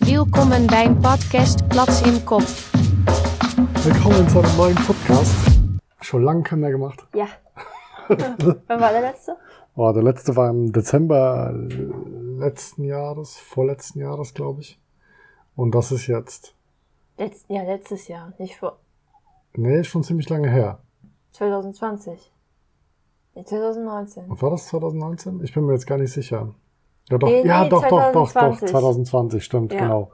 Willkommen beim Podcast Platz im Kopf. Willkommen zu einem neuen Podcast. Schon lange keinen mehr gemacht. Ja. Wann war der letzte? Oh, der letzte war im Dezember letzten Jahres, vorletzten Jahres, glaube ich. Und das ist jetzt, Letz, ja, letztes Jahr, nicht vor nee, schon ziemlich lange her. 2020. Nee, 2019. Und war das 2019? Ich bin mir jetzt gar nicht sicher. Ja, doch, Nee, ja, nee, doch, doch, doch, doch, 2020. 2020, stimmt, Ja. genau.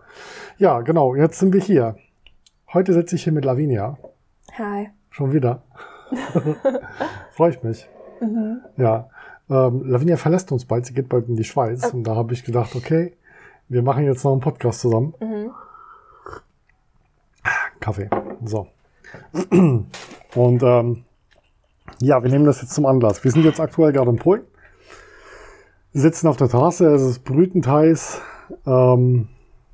Ja, genau, jetzt sind wir hier. Heute sitze ich hier mit Lavinia. Hi. Schon wieder. Freue ich mich. Mhm. Ja. Ähm, Lavinia verlässt uns bald, sie geht bald in die Schweiz. Oh. Und da habe ich gedacht, okay, wir machen jetzt noch einen Podcast zusammen. Mhm. Kaffee. So. Und ähm, ja, wir nehmen das jetzt zum Anlass. Wir sind jetzt aktuell gerade in Polen. Sitzen auf der Terrasse, es ist brütend heiß. Ähm,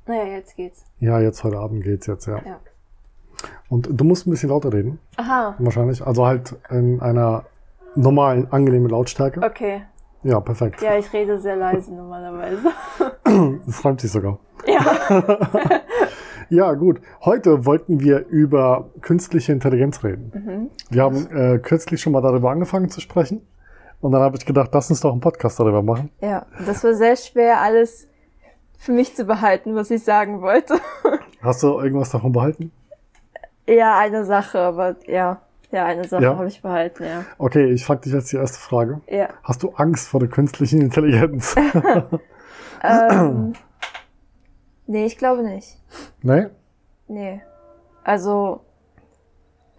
Naja, jetzt geht's. ja, jetzt heute Abend geht's jetzt, ja. Ja. Und du musst ein bisschen lauter reden, Aha. wahrscheinlich. Also halt in einer normalen, angenehmen Lautstärke. Okay. Ja, perfekt. Ja, ich rede sehr leise normalerweise. Das reimt sich sogar. Ja. Ja, gut. Heute wollten wir über künstliche Intelligenz reden. Mhm. Wir haben äh, kürzlich schon mal darüber angefangen zu sprechen. Und dann habe ich gedacht, lass uns doch einen Podcast darüber machen. Ja. Das war sehr schwer, alles für mich zu behalten, was ich sagen wollte. Hast du irgendwas davon behalten? Ja, eine Sache, aber ja. Ja, eine Sache Ja. habe ich behalten, ja. Okay, ich frage dich jetzt die erste Frage. Ja. Hast du Angst vor der künstlichen Intelligenz? Ähm, nee, ich glaube nicht. nee? Nee. Also,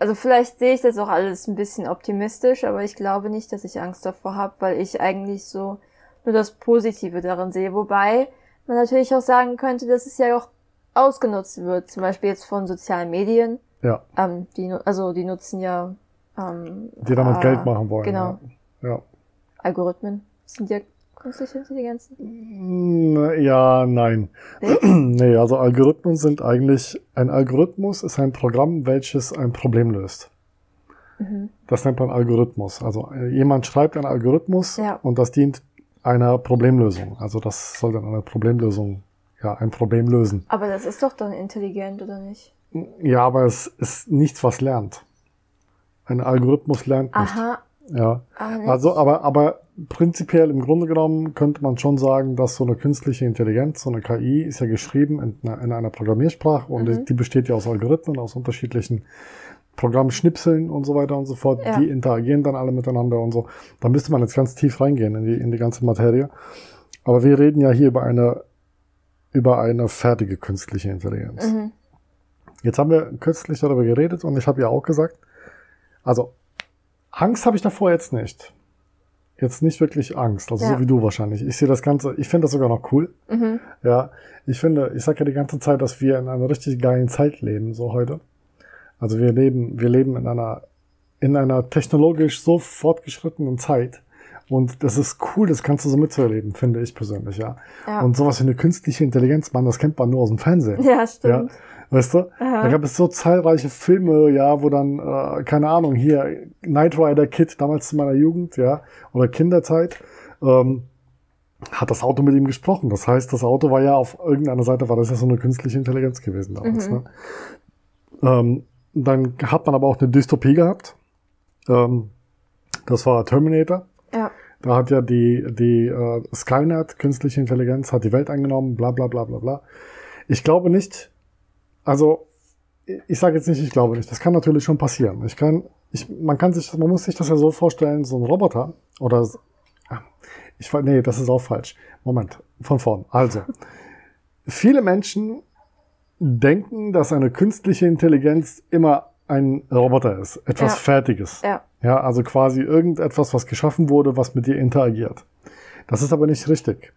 also vielleicht sehe ich das auch alles ein bisschen optimistisch, aber ich glaube nicht, dass ich Angst davor habe, weil ich eigentlich so nur das Positive darin sehe. Wobei man natürlich auch sagen könnte, dass es ja auch ausgenutzt wird, zum Beispiel jetzt von sozialen Medien. Ja, Ähm, die, also die nutzen ja ähm, die damit äh, Geld machen wollen. Genau. Ja. ja. Algorithmen. Sind ja künstliche Intelligenzen. Ja, nein. nee, also Algorithmen sind eigentlich, ein Algorithmus ist ein Programm, welches ein Problem löst. Mhm. Das nennt man Algorithmus. Also äh, jemand schreibt einen Algorithmus Ja. und das dient einer Problemlösung. Also das soll dann eine Problemlösung, ja, ein Problem lösen. Aber das ist doch dann intelligent, oder nicht? Ja, aber es ist nichts, was lernt. Ein Algorithmus lernt nicht. Aha. Ja. Ah, nicht. Also, aber, aber prinzipiell im Grunde genommen könnte man schon sagen, dass so eine künstliche Intelligenz, so eine KI, ist ja geschrieben in einer, in einer Programmiersprache und Mhm. die, die besteht ja aus Algorithmen, aus unterschiedlichen Programmschnipseln und so weiter und so fort. Ja. Die interagieren dann alle miteinander und so. Da müsste man jetzt ganz tief reingehen in die, in die ganze Materie. Aber wir reden ja hier über eine, über eine fertige künstliche Intelligenz. Mhm. Jetzt haben wir kürzlich darüber geredet und ich habe ja auch gesagt, also Angst habe ich davor jetzt nicht. Jetzt nicht wirklich Angst, also Ja. so wie du wahrscheinlich. Ich sehe das Ganze, ich finde das sogar noch cool. Mhm. Ja, ich finde, ich sage ja die ganze Zeit, dass wir in einer richtig geilen Zeit leben, so heute. Also wir leben, wir leben in einer, in einer technologisch so fortgeschrittenen Zeit. Und das ist cool, das kannst du so mitzuerleben, finde ich persönlich, ja. Ja. Und sowas wie eine künstliche Intelligenz, man, das kennt man nur aus dem Fernsehen. Ja, stimmt. Weißt du? Aha. Da gab es so zahlreiche Filme, ja, wo dann, äh, keine Ahnung, hier Knight Rider Kid, damals zu meiner Jugend, ja, oder Kinderzeit, ähm, hat das Auto mit ihm gesprochen. Das heißt, das Auto war ja auf irgendeiner Seite, war das ja so eine künstliche Intelligenz gewesen damals. Mhm. Ne? Ähm, dann hat man aber auch eine Dystopie gehabt. Ähm, das war Terminator. Da hat ja die, die äh, Skynet, künstliche Intelligenz, hat die Welt eingenommen, bla bla bla bla bla. Ich glaube nicht, also ich- sage jetzt nicht, ich glaube nicht. Das kann natürlich schon passieren. Ich kann, ich, man kann sich, man muss sich das ja so vorstellen, so ein Roboter oder ah, ich nee, das ist auch falsch. Moment, von vorn. Also, viele Menschen denken, dass eine künstliche Intelligenz immer ein Roboter ist, etwas Ja. Fertiges. Ja. Ja, also quasi irgendetwas, was geschaffen wurde, was mit dir interagiert. Das ist aber nicht richtig.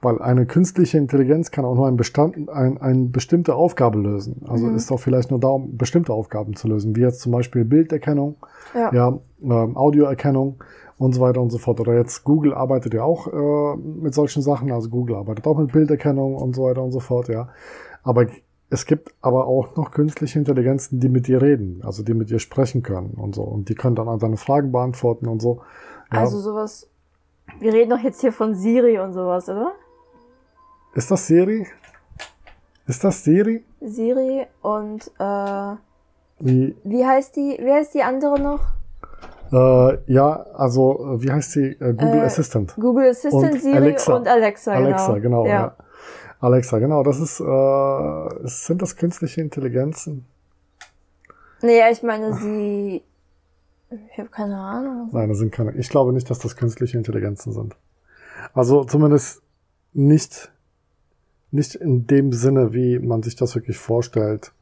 Weil eine künstliche Intelligenz kann auch nur ein Bestand, ein, eine bestimmte Aufgabe lösen. Also Mhm. ist auch vielleicht nur da, um bestimmte Aufgaben zu lösen, wie jetzt zum Beispiel Bilderkennung, Ja. ja, ähm, Audioerkennung und so weiter und so fort. Oder jetzt Google arbeitet ja auch äh, mit solchen Sachen. Also Google arbeitet auch mit Bilderkennung und so weiter und so fort, ja. Aber es gibt aber auch noch künstliche Intelligenzen, die mit dir reden, also die mit dir sprechen können und so. Und die können dann auch deine Fragen beantworten und so. Ja. Also sowas. Wir reden doch jetzt hier von Siri und sowas, oder? ist das Siri? Ist das Siri? Siri und äh, Wie, wie heißt die, wer ist die andere noch? äh, ja, also, äh, wie heißt sie? Äh, Google Äh, Assistant. Google Assistant, Und Siri Alexa. und Alexa, genau. Alexa, genau. Ja. Ja. Alexa, genau. Das ist, äh, sind das künstliche Intelligenzen? Naja, ich meine, sie. Ich habe keine Ahnung. Nein, das sind keine. Ich glaube nicht, dass das künstliche Intelligenzen sind. Also zumindest nicht, nicht in dem Sinne, wie man sich das wirklich vorstellt,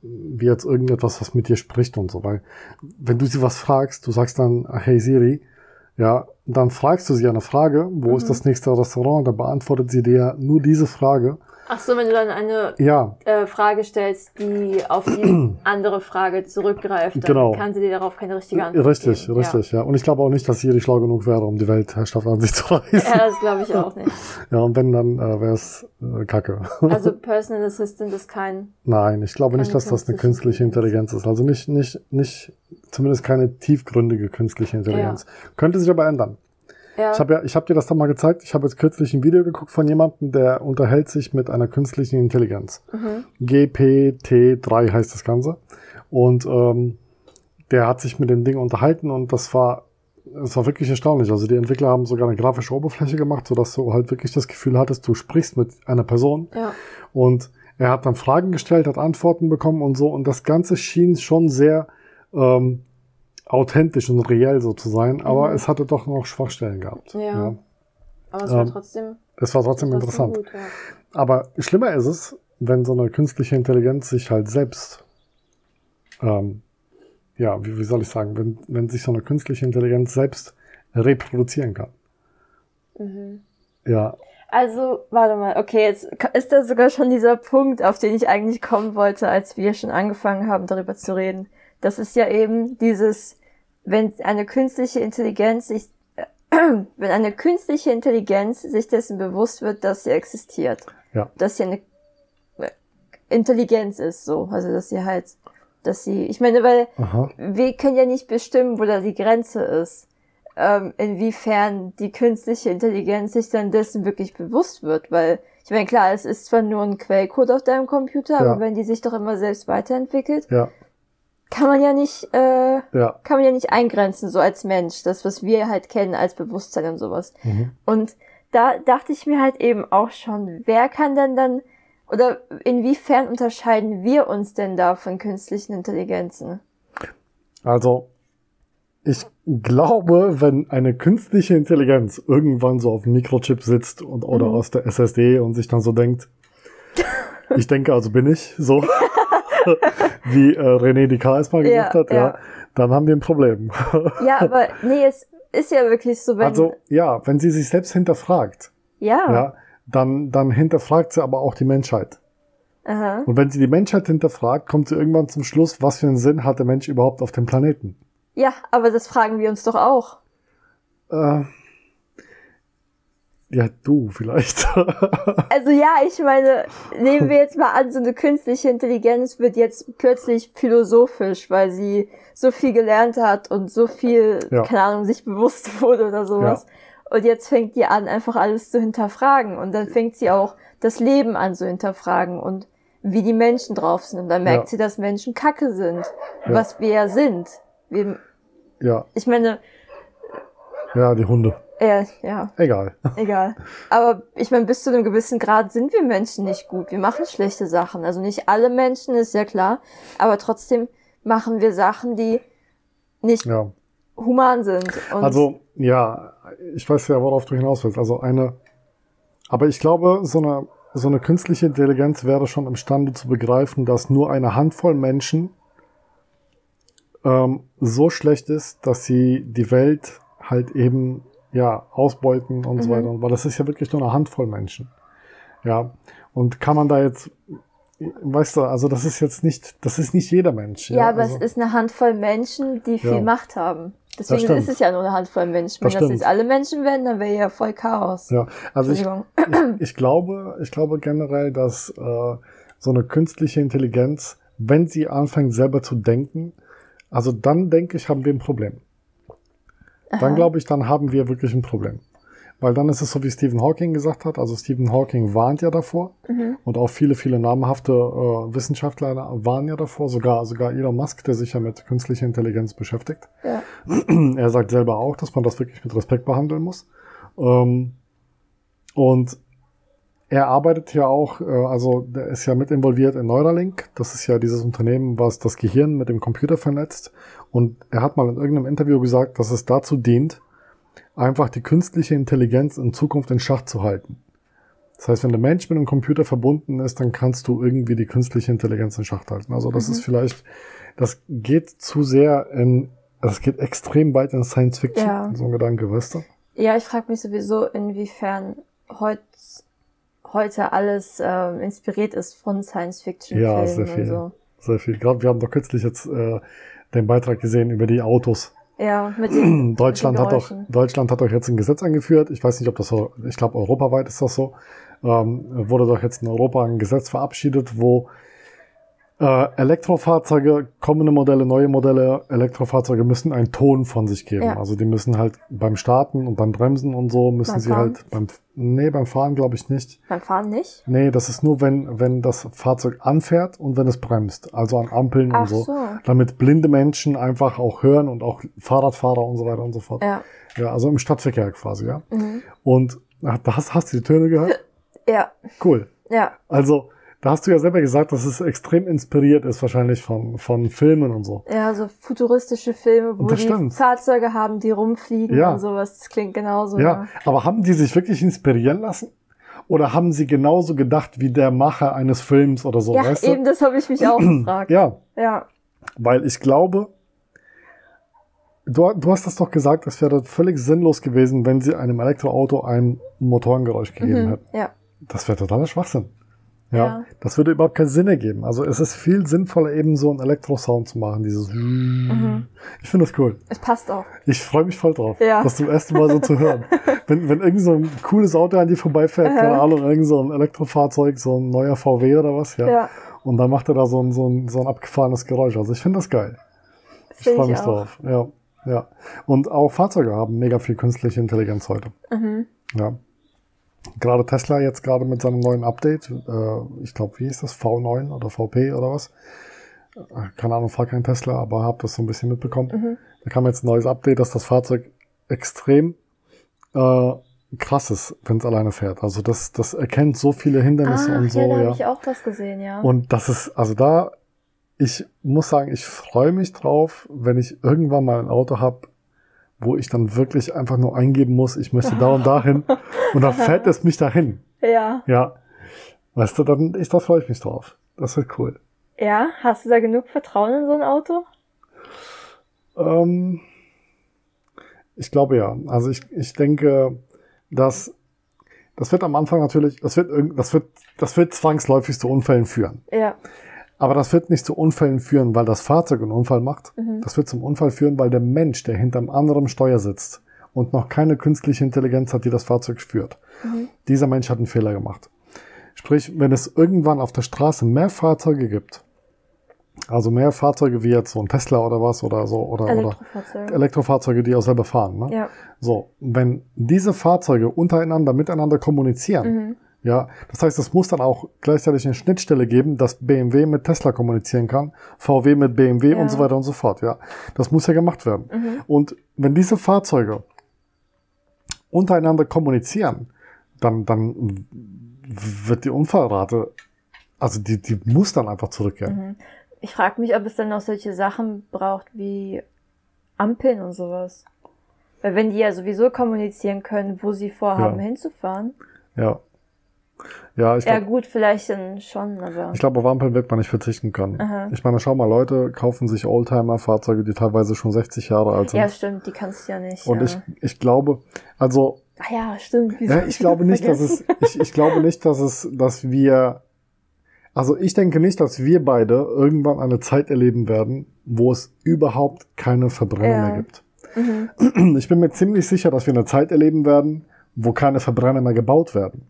wie jetzt irgendetwas, was mit dir spricht und so. Weil wenn du sie was fragst, du sagst dann, hey Siri, ja, dann fragst du sie eine Frage, wo ist das nächste Restaurant, dann beantwortet sie dir nur diese Frage. Ach so, wenn du dann eine Ja, äh, Frage stellst, die auf die andere Frage zurückgreift, dann Genau. kann sie dir darauf keine richtige Antwort richtig, geben. richtig, ja. Und ich glaube auch nicht, dass Siri schlau genug wäre, um die Weltherrschaft an sich zu reißen. Ja, ja das glaube ich auch nicht. Ja, und wenn, dann äh, wäre es äh, kacke. Also Personal Assistant ist kein. Nein, ich glaube nicht, dass das eine künstliche künstliche Intelligenz ist. Also nicht, nicht, nicht, zumindest keine tiefgründige künstliche Intelligenz. Könnte sich aber ändern. Ja, Ich habe ja, ich habe dir das doch mal gezeigt. Ich habe jetzt kürzlich ein Video geguckt von jemandem, der unterhält sich mit einer künstlichen Intelligenz. mhm. GPT-3 heißt das Ganze. Und ähm, der hat sich mit dem Ding unterhalten und das war, das war wirklich erstaunlich. Also die Entwickler haben sogar eine grafische Oberfläche gemacht, sodass du halt wirklich das Gefühl hattest, du sprichst mit einer Person. ja. Und er hat dann Fragen gestellt, hat Antworten bekommen und so. Und das Ganze schien schon sehr ähm, authentisch und reell so zu sein. Aber Mhm. es hatte doch noch Schwachstellen gehabt. Ja. Aber es war Ähm, trotzdem, Es war trotzdem, trotzdem interessant. gut. Ja. Aber schlimmer ist es, wenn so eine künstliche Intelligenz sich halt selbst, ähm, ja, wie, wie soll ich sagen, wenn, wenn sich so eine künstliche Intelligenz selbst reproduzieren kann. Mhm. Ja, Also, warte mal, okay, jetzt ist da sogar schon dieser Punkt, auf den ich eigentlich kommen wollte, als wir schon angefangen haben, darüber zu reden. Das ist ja eben dieses, wenn eine künstliche Intelligenz sich, wenn eine künstliche Intelligenz sich dessen bewusst wird, dass sie existiert. Ja. Dass sie eine Intelligenz ist, so. Also, dass sie halt, dass sie, ich meine, weil aha, wir können ja nicht bestimmen, wo da die Grenze ist. Ähm, inwiefern die künstliche Intelligenz sich dann dessen wirklich bewusst wird, weil ich meine, klar, es ist zwar nur ein Quellcode auf deinem Computer, Ja. aber wenn die sich doch immer selbst weiterentwickelt, ja, kann man ja nicht, äh, ja, kann man ja nicht eingrenzen, so als Mensch, das, was wir halt kennen als Bewusstsein und sowas. mhm. Und da dachte ich mir halt eben auch schon, wer kann denn dann, oder inwiefern unterscheiden wir uns denn da von künstlichen Intelligenzen? Also, ich glaube, wenn eine künstliche Intelligenz irgendwann so auf dem Mikrochip sitzt und oder Mhm. aus der SSD und sich dann so denkt, ich denke, also bin ich, so wie äh, René Descartes es mal gesagt Ja, hat, ja, ja. dann haben wir ein Problem. Ja, aber nee, es ist ja wirklich so, wenn, also, ja, wenn sie sich selbst hinterfragt, ja, ja, dann, dann hinterfragt sie aber auch die Menschheit. aha. Und wenn sie die Menschheit hinterfragt, kommt sie irgendwann zum Schluss, was für einen Sinn hat der Mensch überhaupt auf dem Planeten? ja, aber das fragen wir uns doch auch. Äh, ja, du vielleicht. Also ja, ich meine, nehmen wir jetzt mal an, so eine künstliche Intelligenz wird jetzt plötzlich philosophisch, weil sie so viel gelernt hat und so viel, Ja. keine Ahnung, sich bewusst wurde oder sowas. Und jetzt fängt die an, einfach alles zu hinterfragen. Und dann fängt sie auch das Leben an zu hinterfragen und wie die Menschen drauf sind. Und dann merkt Ja. sie, dass Menschen Kacke sind, Ja. was wir ja sind. Wir, ja, ich meine, ja, die Hunde. Äh, ja, Egal. Egal. Aber ich meine, bis zu einem gewissen Grad sind wir Menschen nicht gut. Wir machen schlechte Sachen. Also nicht alle Menschen, ist ja klar. Aber trotzdem machen wir Sachen, die nicht Ja. human sind. Und Also, ja, ich weiß ja, worauf du hinaus willst. Also eine, aber ich glaube, so eine, so eine künstliche Intelligenz wäre schon imstande zu begreifen, dass nur eine Handvoll Menschen ähm, so schlecht ist, dass sie die Welt halt eben, ja, ausbeuten und so Mhm. weiter. Weil das ist ja wirklich nur eine Handvoll Menschen. Ja. Und kann man da jetzt, weißt du, also das ist jetzt nicht, das ist nicht jeder Mensch. ja, aber also, es ist eine Handvoll Menschen, die viel Ja. Macht haben. Deswegen ist es ja nur eine Handvoll Menschen. Wenn Das das, jetzt alle Menschen wären, dann wäre ja voll Chaos. Ja, also ich, ich, ich glaube, ich glaube generell, dass äh, so eine künstliche Intelligenz, wenn sie anfängt selber zu denken, also dann denke ich, haben wir ein Problem. Dann glaube ich, dann haben wir wirklich ein Problem. weil dann ist es so, wie Stephen Hawking gesagt hat. Also Stephen Hawking warnt ja davor Mhm. und auch viele, viele namhafte äh, Wissenschaftler warnen ja davor, sogar, sogar Elon Musk, der sich ja mit künstlicher Intelligenz beschäftigt. Ja. Er sagt selber auch, dass man das wirklich mit Respekt behandeln muss. Ähm, und er arbeitet ja auch, äh, also der ist ja mit involviert in Neuralink. Das ist ja dieses Unternehmen, was das Gehirn mit dem Computer vernetzt. Und er hat mal in irgendeinem Interview gesagt, dass es dazu dient, einfach die künstliche Intelligenz in Zukunft in Schach zu halten. Das heißt, wenn der Mensch mit dem Computer verbunden ist, dann kannst du irgendwie die künstliche Intelligenz in Schach halten. Also das Mhm. ist vielleicht, das geht zu sehr in, das geht extrem weit in Science Fiction, Ja. so ein Gedanke, weißt du? Ja, ich frage mich sowieso, inwiefern heut, heute alles ähm, inspiriert ist von Science-Fiction-Filmen Ja, sehr viel. so. Sehr viel. Gerade wir haben doch kürzlich jetzt äh, den Beitrag gesehen über die Autos. Ja, mit den Deutschland hat doch. Deutschland hat doch jetzt ein Gesetz eingeführt. Ich weiß nicht, ob das so, ich glaube, europaweit ist das so. Ähm, wurde doch jetzt in Europa ein Gesetz verabschiedet, wo äh, Elektrofahrzeuge, kommende Modelle, neue Modelle, Elektrofahrzeuge müssen einen Ton von sich geben. Ja. Also die müssen halt beim Starten und beim Bremsen und so müssen Beim sie Fahren? halt beim, nee, beim Fahren glaube ich nicht. Beim Fahren nicht? Nee, das ist nur, wenn, wenn das Fahrzeug anfährt und wenn es bremst. Also an Ampeln Ach und so. so. Damit blinde Menschen einfach auch hören und auch Fahrradfahrer und so weiter und so fort. Ja. Ja, also im Stadtverkehr quasi, ja. Mhm. Und ach, da hast, hast du die Töne gehört? Ja, Cool. ja. Also, da hast du ja selber gesagt, dass es extrem inspiriert ist, wahrscheinlich von, von Filmen und so. Ja, so futuristische Filme, wo die stimmt. Fahrzeuge haben, die rumfliegen Ja. und sowas. Das klingt genauso. Ja, aber haben die sich wirklich inspirieren lassen? Oder haben sie genauso gedacht wie der Macher eines Films oder so, Ja, weißt eben das habe ich mich auch du? gefragt. Ja, Ja. weil ich glaube, du, du hast das doch gesagt, es wäre völlig sinnlos gewesen, wenn sie einem Elektroauto ein Motorengeräusch gegeben Mhm. hätten. Ja. Das wäre totaler Schwachsinn. Ja, Ja. das würde überhaupt keinen Sinn ergeben. Also es ist viel sinnvoller, eben so einen Elektrosound zu machen, dieses. Mhm. Ich finde das cool. Es passt auch. Ich freue mich voll drauf, Ja. das zum ersten Mal so zu hören. Wenn, wenn irgend so ein cooles Auto an dir vorbeifährt, keine Ahnung, irgend so ein Elektrofahrzeug, so ein neuer VW oder was, ja. Ja. Und dann macht er da so ein, so ein, so ein abgefahrenes Geräusch. Also ich finde das geil. Ich Find freue ich mich auch. drauf. Ja, ja. Und auch Fahrzeuge haben mega viel künstliche Intelligenz heute. Mhm. Ja. Gerade Tesla jetzt gerade mit seinem neuen Update, äh, ich glaube, wie ist das? V9 oder VP oder was? Äh, Keine Ahnung, fahr kein Tesla, aber habe das so ein bisschen mitbekommen. Mhm. Da kam jetzt ein neues Update, dass das Fahrzeug extrem äh, krass ist, wenn es alleine fährt. Also das, das erkennt so viele Hindernisse Ach, und so, ja, da ja. habe ich auch was gesehen, ja. Und das ist, also da, ich muss sagen, ich freue mich drauf, wenn ich irgendwann mal ein Auto habe, wo ich dann wirklich einfach nur eingeben muss, ich möchte da und dahin und dann fährt es mich dahin. ja. Ja. Weißt du, dann ich, da freue ich mich drauf. Das wird cool. Ja, hast du da genug Vertrauen in so ein Auto? Ähm, ich glaube ja. Also ich, ich denke, dass das wird am Anfang natürlich, das wird, das wird, das wird zwangsläufig zu Unfällen führen. Ja. Aber das wird nicht zu Unfällen führen, weil das Fahrzeug einen Unfall macht. Mhm. Das wird zum Unfall führen, weil der Mensch, der hinterm anderen Steuer sitzt und noch keine künstliche Intelligenz hat, die das Fahrzeug führt. Mhm. Dieser Mensch hat einen Fehler gemacht. Sprich, wenn es irgendwann auf der Straße mehr Fahrzeuge gibt, also mehr Fahrzeuge wie jetzt so ein Tesla oder was oder so oder, oder Elektrofahrzeuge. Elektrofahrzeuge, die auch selber fahren, ne? Ja. So, wenn diese Fahrzeuge untereinander miteinander kommunizieren, Mhm. Ja, das heißt, es muss dann auch gleichzeitig eine Schnittstelle geben, dass BMW mit Tesla kommunizieren kann, VW mit BMW Ja. und so weiter und so fort, ja. Das muss ja gemacht werden. Mhm. Und wenn diese Fahrzeuge untereinander kommunizieren, dann, dann wird die Unfallrate, also die, die muss dann einfach zurückgehen. Mhm. Ich frage mich, ob es dann noch solche Sachen braucht wie Ampeln und sowas. Weil wenn die ja sowieso kommunizieren können, wo sie vorhaben Ja. hinzufahren. Ja. Ja, ich Ja glaube, gut, vielleicht schon, aber. ich glaube, auf Ampeln wird man nicht verzichten können. Aha. Ich meine, schau mal, Leute kaufen sich Oldtimer-Fahrzeuge, die teilweise schon 60 Jahre alt sind. Ja, stimmt, die kannst du ja nicht. Und ja. ich, ich glaube, also, Ah ja, stimmt. Wieso ja, ich glaube nicht, dass es, vergessen? ich, ich glaube nicht, dass es, dass wir, also ich denke nicht, dass wir beide irgendwann eine Zeit erleben werden, wo es überhaupt keine Verbrenner Ja. mehr gibt. Mhm. Ich bin mir ziemlich sicher, dass wir eine Zeit erleben werden, wo keine Verbrenner mehr gebaut werden.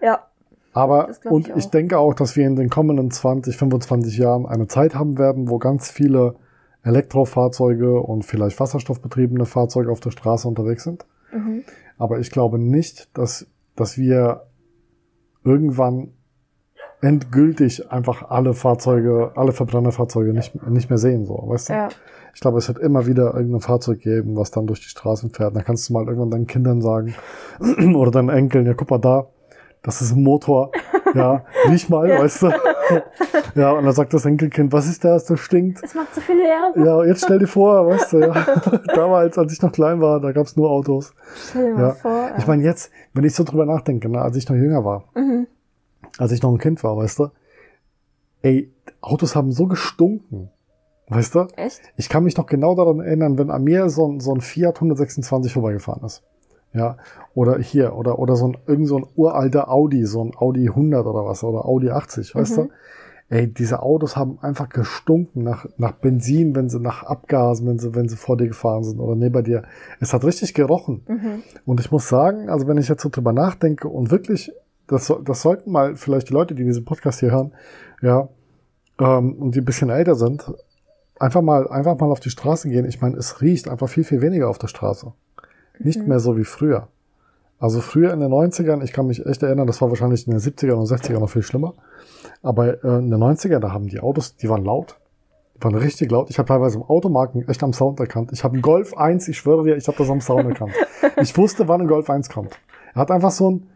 Ja. Aber, und ich ich denke auch, dass wir in den kommenden 20, 25 Jahren eine Zeit haben werden, wo ganz viele Elektrofahrzeuge und vielleicht wasserstoffbetriebene Fahrzeuge auf der Straße unterwegs sind. Mhm. Aber ich glaube nicht, dass, dass wir irgendwann endgültig einfach alle Fahrzeuge, alle Verbrennerfahrzeuge nicht, nicht mehr sehen, so, weißt du? Ja. Ich glaube, es wird immer wieder irgendein Fahrzeug geben, was dann durch die Straßen fährt. Dann kannst du mal irgendwann deinen Kindern sagen oder deinen Enkeln, ja, guck mal da, das ist ein Motor. Ja, riech mal, weißt du. Ja, und dann sagt das Enkelkind, was ist das, das stinkt. Es macht so viel Lärm. Ja, jetzt stell dir vor, weißt du, ja. Damals, als ich noch klein war, da gab's nur Autos. Stell dir mal Ja. vor. Ich meine, jetzt, wenn ich so drüber nachdenke, ne, als ich noch jünger war, Mhm. als ich noch ein Kind war, weißt du, ey, Autos haben so gestunken, weißt du? Echt? Ich kann mich noch genau daran erinnern, wenn an mir so ein, so ein Fiat 126 vorbeigefahren ist. Ja, oder hier, oder, oder so ein, irgend so ein uralter Audi, so ein Audi 100 oder was, oder Audi 80, weißt Mhm. du? Ey, diese Autos haben einfach gestunken nach, nach Benzin, wenn sie nach Abgasen, wenn sie, wenn sie vor dir gefahren sind oder neben dir. Es hat richtig gerochen. Mhm. Und ich muss sagen, also wenn ich jetzt so drüber nachdenke und wirklich, das, das sollten mal vielleicht die Leute, die diesen Podcast hier hören, ja, ähm, und die ein bisschen älter sind, einfach mal, einfach mal auf die Straße gehen. Ich meine, es riecht einfach viel, viel weniger auf der Straße. Nicht mehr so wie früher. Also früher in den 90ern, ich kann mich echt erinnern, das war wahrscheinlich in den 70ern und 60ern noch viel schlimmer. Aber äh, in den 90ern, da haben die Autos, die waren laut. Die waren richtig laut. Ich habe teilweise im Automarken echt am Sound erkannt. Ich habe einen Golf 1, ich schwöre dir, ich habe das am Sound erkannt. Ich wusste, wann ein Golf 1 kommt. Er hat einfach so einen,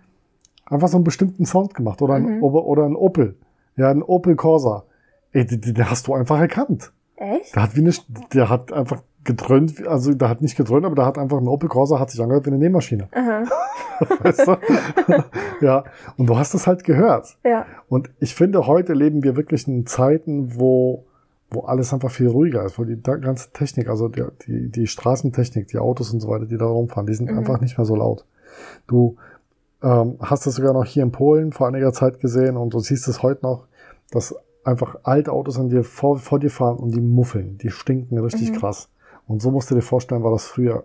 einfach so einen bestimmten Sound gemacht. Oder ein, oder, oder ein Opel. Ja, ein Opel Corsa. Ey, den, den hast du einfach erkannt. Echt? Der hat wie eine, der hat einfach gedröhnt, also der hat nicht gedröhnt, aber der hat einfach ein Opel Corsa, hat sich angehört wie eine Nähmaschine. Weißt du? ja, und du hast es halt gehört. Ja. Und ich finde, heute leben wir wirklich in Zeiten, wo, wo alles einfach viel ruhiger ist, wo die da- ganze Technik, also die, die, die Straßentechnik, die Autos und so weiter, die da rumfahren, die sind Mhm. einfach nicht mehr so laut. Du ähm, hast es sogar noch hier in Polen vor einiger Zeit gesehen und du siehst es heute noch, dass einfach alte Autos an dir vor, vor dir fahren und die muffeln, die stinken richtig Mhm. krass. Und so musst du dir vorstellen, war das früher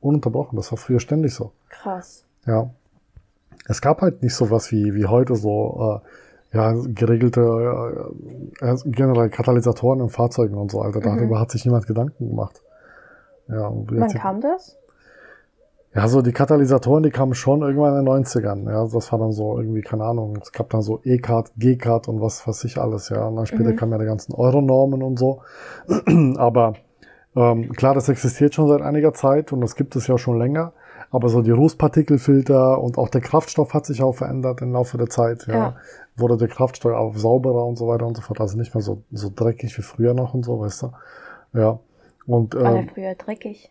ununterbrochen, das war früher ständig so. Krass. Ja. Es gab halt nicht so was wie, wie heute so, äh, ja, geregelte, äh, äh, generell Katalysatoren in Fahrzeugen und so, Alter. Darüber hat sich niemand Gedanken gemacht. Ja, Wann kam das? ja, so die Katalysatoren, die kamen schon irgendwann in den 90ern. Ja, das war dann so irgendwie, keine Ahnung, es gab dann so E-Card, G-Card und was weiß ich alles, ja. Und dann später Mhm. kamen ja die ganzen Euronormen und so. Aber ähm, klar, das existiert schon seit einiger Zeit und das gibt es ja schon länger. Aber so die Rußpartikelfilter und auch der Kraftstoff hat sich auch verändert im Laufe der Zeit. Ja. Ja. Wurde der Kraftstoff auch sauberer und so weiter und so fort. Also nicht mehr so, so dreckig wie früher noch und so, weißt du. Ja. Und War ähm, der früher dreckig?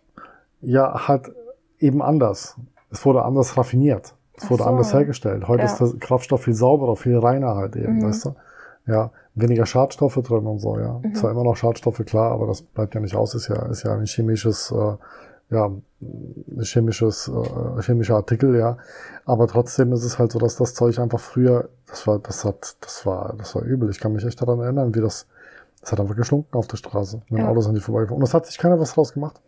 ja, halt eben anders. Es wurde anders raffiniert. Es wurde so. anders hergestellt. Heute Ja. ist der Kraftstoff viel sauberer, viel reiner halt eben, Mhm. weißt du? Ja, weniger Schadstoffe drin und so, ja. Mhm. Zwar immer noch Schadstoffe, klar, aber das bleibt ja nicht aus, ist ja, ist ja ein chemisches, äh, ja, ein chemisches, äh, chemischer Artikel, ja. Aber trotzdem ist es halt so, dass das Zeug einfach früher, das war, das hat, das war, das war übel. Ich kann mich echt daran erinnern, wie das, das hat einfach gestunken auf der Straße. Wenn Ja. Autos an die vorbeigefahren. Und es hat sich keiner was draus gemacht.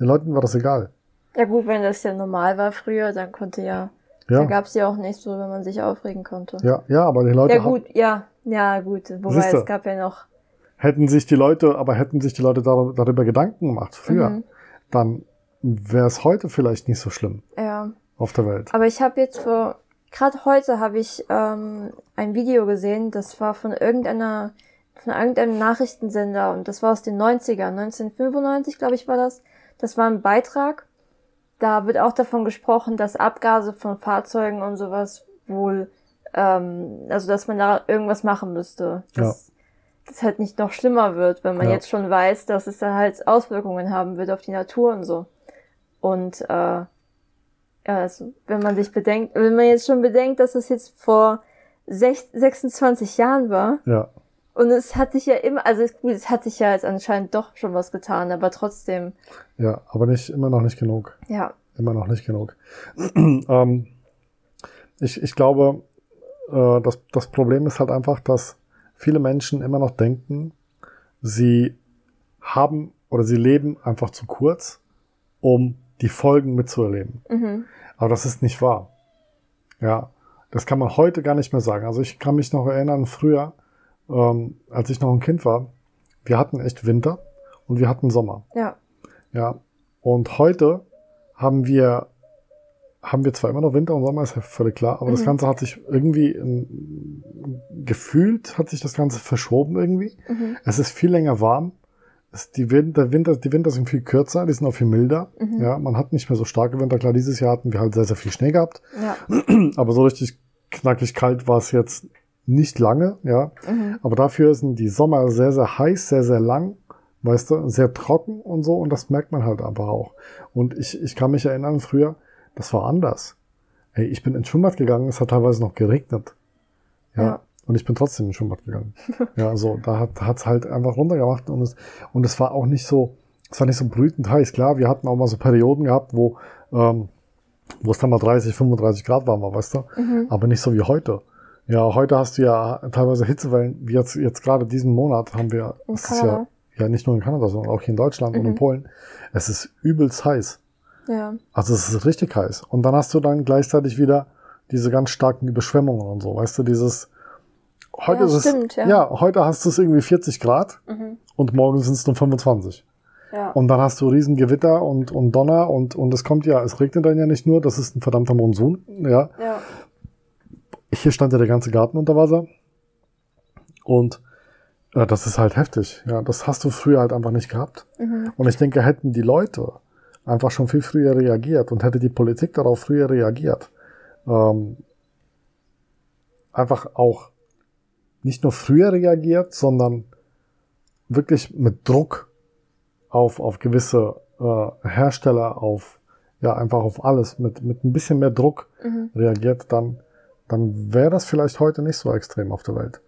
Den Leuten war das egal. Ja gut, wenn das ja normal war früher, dann konnte ja, da Ja, gab's ja auch nicht so, wenn man sich aufregen konnte. ja, ja, aber die Leute Ja gut, ja, ja gut. Wobei Siehste. es gab ja noch. hätten sich die Leute, aber hätten sich die Leute dar darüber Gedanken gemacht früher, Mhm. dann wäre es heute vielleicht nicht so schlimm Ja. auf der Welt. Aber ich habe jetzt vor, gerade heute habe ich ähm, ein Video gesehen, das war von irgendeiner, von irgendeinem Nachrichtensender und das war aus den 90ern, 1995 glaube ich war das. Das war ein Beitrag. Da wird auch davon gesprochen, dass Abgase von Fahrzeugen und sowas wohl, ähm, also dass man da irgendwas machen müsste. Dass das halt nicht noch schlimmer wird, wenn man Ja. jetzt schon weiß, dass es da halt Auswirkungen haben wird auf die Natur und so. Und äh, ja, also, wenn man sich bedenkt, wenn man jetzt schon bedenkt, dass es jetzt vor sech- 26 Jahren war Ja, und es hat sich ja immer, also es, es hat sich ja jetzt anscheinend doch schon was getan, aber trotzdem, ja, aber nicht immer noch nicht genug. ja, Immer noch nicht genug. ähm, ich, ich glaube, äh, das, das Problem ist halt einfach, dass viele Menschen immer noch denken, sie haben oder sie leben einfach zu kurz, um die Folgen mitzuerleben. mhm. Aber das ist nicht wahr. Ja, das kann man heute gar nicht mehr sagen. Also ich kann mich noch erinnern, früher, ähm, als ich noch ein Kind war, wir hatten echt Winter und wir hatten Sommer. ja, Ja, und heute haben wir haben wir zwar immer noch Winter und Sommer, ist ja völlig klar, aber das Mhm. Ganze hat sich irgendwie gefühlt, hat sich das Ganze verschoben irgendwie. Mhm. Es ist viel länger warm. Es, die, Winter, Winter, die Winter sind viel kürzer, die sind auch viel milder. Mhm. Ja, man hat nicht mehr so starke Winter. Klar, dieses Jahr hatten wir halt sehr, sehr viel Schnee gehabt. Ja. Aber so richtig knackig kalt war es jetzt nicht lange, ja. Mhm. Aber dafür sind die Sommer sehr, sehr heiß, sehr, sehr lang, weißt du, sehr trocken und so. Und das merkt man halt einfach auch. Und ich, ich kann mich erinnern, früher, das war anders. Ey, ich bin ins Schwimmbad gegangen, es hat teilweise noch geregnet. Ja. Ja. Und ich bin trotzdem ins Schwimmbad gegangen. ja, so, da hat hat's halt einfach runtergemacht und es, und es war auch nicht so, es war nicht so brütend heiß. Klar, wir hatten auch mal so Perioden gehabt, wo, ähm, wo es dann mal 30, 35 Grad warm war, weißt du? Mhm. Aber nicht so wie heute. Ja, heute hast du ja teilweise Hitzewellen, wie jetzt, jetzt gerade diesen Monat haben wir, In es ist ja, ja nicht nur in Kanada, sondern auch hier in Deutschland und in Mhm. Polen. Es ist übelst heiß. Ja. Also es ist richtig heiß. Und dann hast du dann gleichzeitig wieder diese ganz starken Überschwemmungen und so, weißt du, dieses, heute Ja, ist es, stimmt, ja. ja, heute hast du es irgendwie 40 Grad Mhm. und morgen sind es nur 25. Ja. Und dann hast du riesen Gewitter und, und Donner und, und es kommt ja, es regnet dann ja nicht nur, das ist ein verdammter Monsun, ja. ja. Hier stand ja der ganze Garten unter Wasser. Und äh, das ist halt heftig. Ja, das hast du früher halt einfach nicht gehabt. Mhm. Und ich denke, hätten die Leute einfach schon viel früher reagiert und hätte die Politik darauf früher reagiert, ähm, einfach auch nicht nur früher reagiert, sondern wirklich mit Druck auf, auf gewisse äh, Hersteller, auf ja einfach auf alles, mit, mit ein bisschen mehr Druck Mhm. reagiert, dann, dann wäre das vielleicht heute nicht so extrem auf der Welt.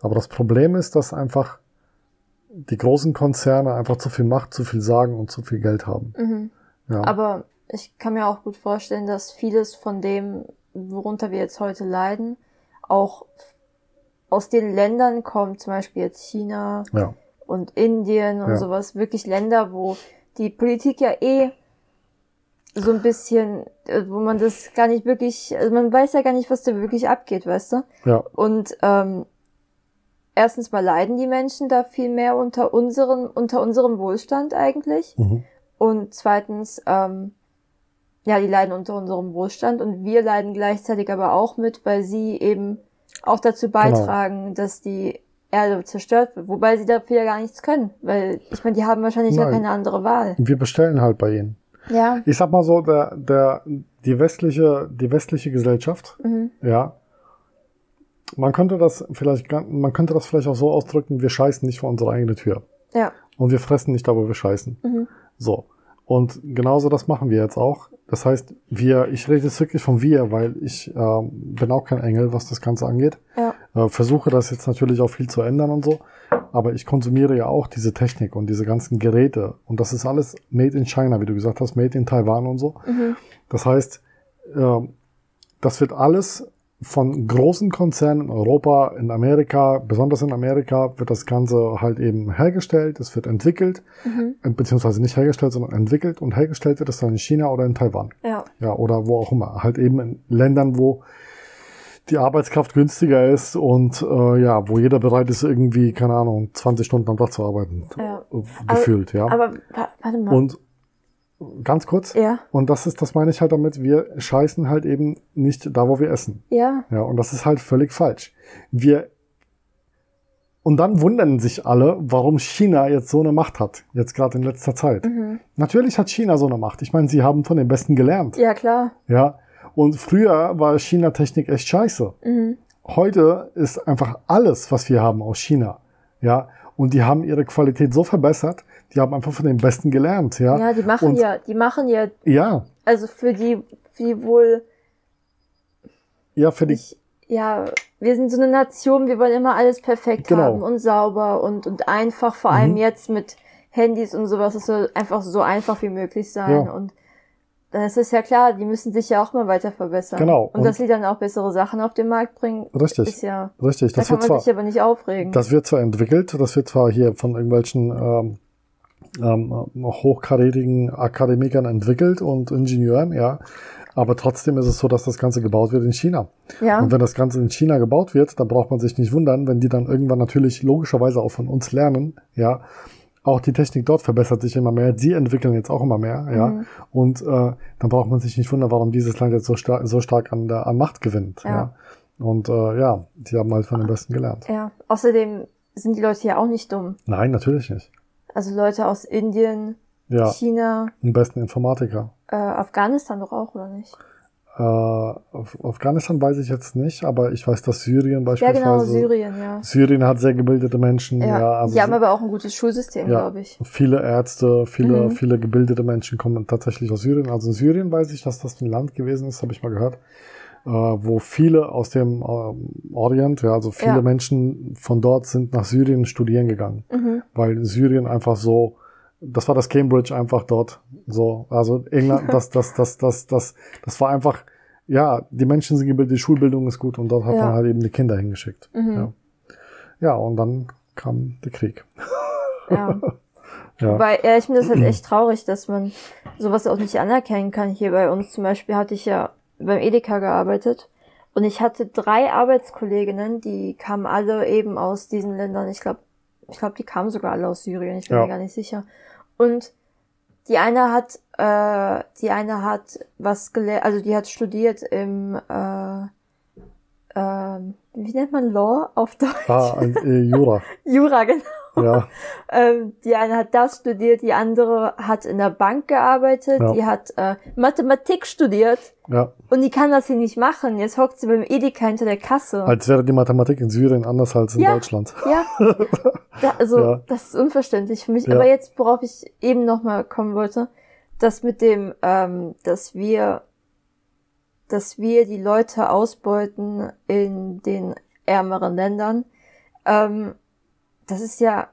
Aber das Problem ist, dass einfach die großen Konzerne einfach zu viel Macht, zu viel sagen und zu viel Geld haben. Mhm. Ja, Aber ich kann mir auch gut vorstellen, dass vieles von dem, worunter wir jetzt heute leiden, auch aus den Ländern kommt, zum Beispiel jetzt China ja, und Indien und Ja. sowas, wirklich Länder, wo die Politik ja eh so ein bisschen, äh, wo man das gar nicht wirklich, also man weiß ja gar nicht, was da wirklich abgeht, weißt du? ja, Und ähm, erstens mal leiden die Menschen da viel mehr unter unserem, unter unserem Wohlstand eigentlich. mhm. Und zweitens, ähm, ja, die leiden unter unserem Wohlstand und wir leiden gleichzeitig aber auch mit, weil sie eben auch dazu Genau. beitragen, dass die Erde zerstört wird. Wobei sie dafür ja gar nichts können, weil ich meine, die haben wahrscheinlich gar Nein. keine andere Wahl. wir bestellen halt bei ihnen. Ja. Ich sag mal so, der, der, die westliche, die westliche Gesellschaft, Mhm. ja, man könnte das vielleicht, man könnte das vielleicht auch so ausdrücken, wir scheißen nicht vor unsere eigene Tür. Ja. Und wir fressen nicht da, wo wir scheißen. Mhm. So. Und genauso das machen wir jetzt auch. Das heißt, wir, ich rede jetzt wirklich von wir, weil ich ähm, bin auch kein Engel, was das Ganze angeht. Ja. Äh, versuche das jetzt natürlich auch viel zu ändern und so. Aber ich konsumiere ja auch diese Technik und diese ganzen Geräte. Und das ist alles made in China, wie du gesagt hast, made in Taiwan und so. Mhm. Das heißt, ähm, das wird alles von großen Konzernen in Europa, in Amerika, besonders in Amerika, wird das Ganze halt eben hergestellt, es wird entwickelt, Mhm. äh, beziehungsweise nicht hergestellt, sondern entwickelt und hergestellt wird es dann in China oder in Taiwan. Ja. Ja, oder wo auch immer. Halt eben in Ländern, wo die Arbeitskraft günstiger ist und äh, ja, wo jeder bereit ist, irgendwie, keine Ahnung, 20 Stunden am Tag zu arbeiten. Ja. Äh, Gefühlt, ja. Aber wa- warte mal. und ganz kurz, ja. und das ist, das meine ich halt damit, wir scheißen halt eben nicht da, wo wir essen. Ja. Ja, und das ist halt völlig falsch. Wir und dann wundern sich alle, warum China jetzt so eine Macht hat, jetzt gerade in letzter Zeit. Mhm. Natürlich hat China so eine Macht. Ich meine, sie haben von den Besten gelernt. Ja, klar. Ja. Und früher war China-Technik echt scheiße. Mhm. Heute ist einfach alles, was wir haben aus China. Ja. Und die haben ihre Qualität so verbessert, die haben einfach von den Besten gelernt. Ja. Ja, die machen und, ja, die machen ja, Ja. also für die, für die wohl Ja, für die, Ich, ja, wir sind so eine Nation, wir wollen immer alles perfekt Genau. haben und sauber und, und einfach, vor allem Mhm. jetzt mit Handys und sowas, es soll einfach so einfach wie möglich sein. Ja. Und dann ist es ja klar, die müssen sich ja auch mal weiter verbessern. Genau. Und, Und- dass sie dann auch bessere Sachen auf den Markt bringen, richtig, ist ja, richtig. da Das kann wird man zwar, sich aber nicht aufregen. Das wird zwar entwickelt, das wird zwar hier von irgendwelchen ähm, ähm, hochkarätigen Akademikern entwickelt und Ingenieuren, ja. Aber trotzdem ist es so, dass das Ganze gebaut wird in China. ja, Und wenn das Ganze in China gebaut wird, dann braucht man sich nicht wundern, wenn die dann irgendwann natürlich logischerweise auch von uns lernen, ja. auch die Technik dort verbessert sich immer mehr. Sie entwickeln jetzt auch immer mehr, ja. Mhm. Und äh, dann braucht man sich nicht wundern, warum dieses Land jetzt so, star so stark an, der, an Macht gewinnt. Ja. Ja. Und äh, ja, die haben halt von den Besten gelernt. Ja. Außerdem sind die Leute ja auch nicht dumm. Nein, natürlich nicht. Also Leute aus Indien, Ja, China, den besten Informatiker. äh, Afghanistan doch auch, oder nicht? Äh, Afghanistan weiß ich jetzt nicht, aber ich weiß, dass Syrien Ja, beispielsweise. genau, Syrien, ja. Syrien hat sehr gebildete Menschen, ja. Ja, also die haben aber auch ein gutes Schulsystem, Ja. glaube ich. viele Ärzte, viele, Mhm. viele gebildete Menschen kommen tatsächlich aus Syrien. Also in Syrien weiß ich, dass das ein Land gewesen ist, habe ich mal gehört, wo viele aus dem ähm, Orient, ja, also viele Ja. Menschen von dort sind nach Syrien studieren gegangen, Mhm. weil Syrien einfach so, das war das Cambridge einfach dort, so, also England, das, das, das, das, das, das war einfach, ja, die Menschen sind gebildet, die Schulbildung ist gut und dort hat Ja. man halt eben die Kinder hingeschickt. Mhm. Ja. ja, und dann kam der Krieg. Ja. Ja. Wobei, ja, ich finde das halt echt traurig, dass man sowas auch nicht anerkennen kann. Hier bei uns zum Beispiel hatte ich ja beim Edeka gearbeitet und ich hatte drei Arbeitskolleginnen, die kamen alle eben aus diesen Ländern. Ich glaube, ich glaube, die kamen sogar alle aus Syrien. Ich bin Ja. mir gar nicht sicher. Und die eine hat, äh, die eine hat was gelernt, also die hat studiert im, äh, ähm, wie nennt man Law auf Deutsch? Ah, äh, Jura, Jura, genau. ja. Ähm, die eine hat das studiert, die andere hat in der Bank gearbeitet, Ja. die hat äh, Mathematik studiert Ja, und die kann das hier nicht machen. Jetzt hockt sie beim Edeka hinter der Kasse. als wäre die Mathematik in Syrien anders als in Ja. Deutschland. Ja, da, also Ja. das ist unverständlich für mich. Aber jetzt, worauf ich eben nochmal kommen wollte, das mit dem, ähm, dass wir, dass wir die Leute ausbeuten in den ärmeren Ländern, ähm, das ist ja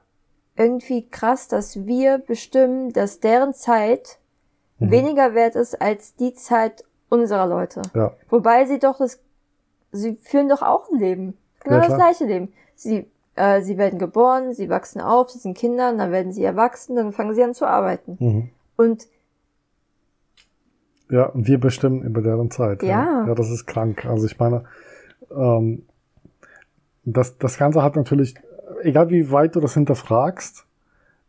irgendwie krass, dass wir bestimmen, dass deren Zeit Mhm. weniger wert ist als die Zeit unserer Leute. Ja, Wobei sie doch das, sie führen doch auch ein Leben. Genau Ja, das gleiche Leben. Sie, äh, sie werden geboren, sie wachsen auf, sie sind Kinder, dann werden sie erwachsen, dann fangen sie an zu arbeiten. mhm. Und ja, und wir bestimmen über deren Zeit. Ja. ja, das ist krank. Also ich meine, ähm, das, das Ganze hat natürlich, egal wie weit du das hinterfragst,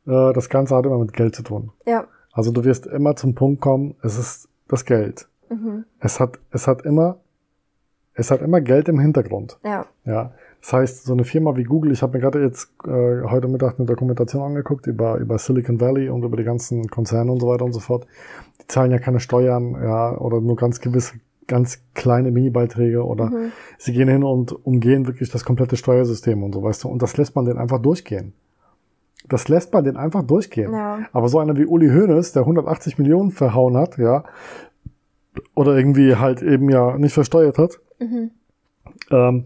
äh, das Ganze hat immer mit Geld zu tun. ja, Also du wirst immer zum Punkt kommen, es ist das Geld. mhm, Es hat, es hat immer, es hat immer Geld im Hintergrund. ja, Ja, das heißt, so eine Firma wie Google, ich habe mir gerade jetzt äh, heute Mittag eine Dokumentation angeguckt über, über Silicon Valley und über die ganzen Konzerne und so weiter und so fort. Die zahlen ja keine Steuern, ja, oder nur ganz gewisse, ganz kleine Mini-Beiträge oder mhm, sie gehen hin und umgehen wirklich das komplette Steuersystem und so, weißt du, und das lässt man den einfach durchgehen. Das lässt man den einfach durchgehen. ja, Aber so einer wie Uli Hoeneß, der 180 Millionen verhauen hat, ja, oder irgendwie halt eben ja nicht versteuert hat, mhm, ähm,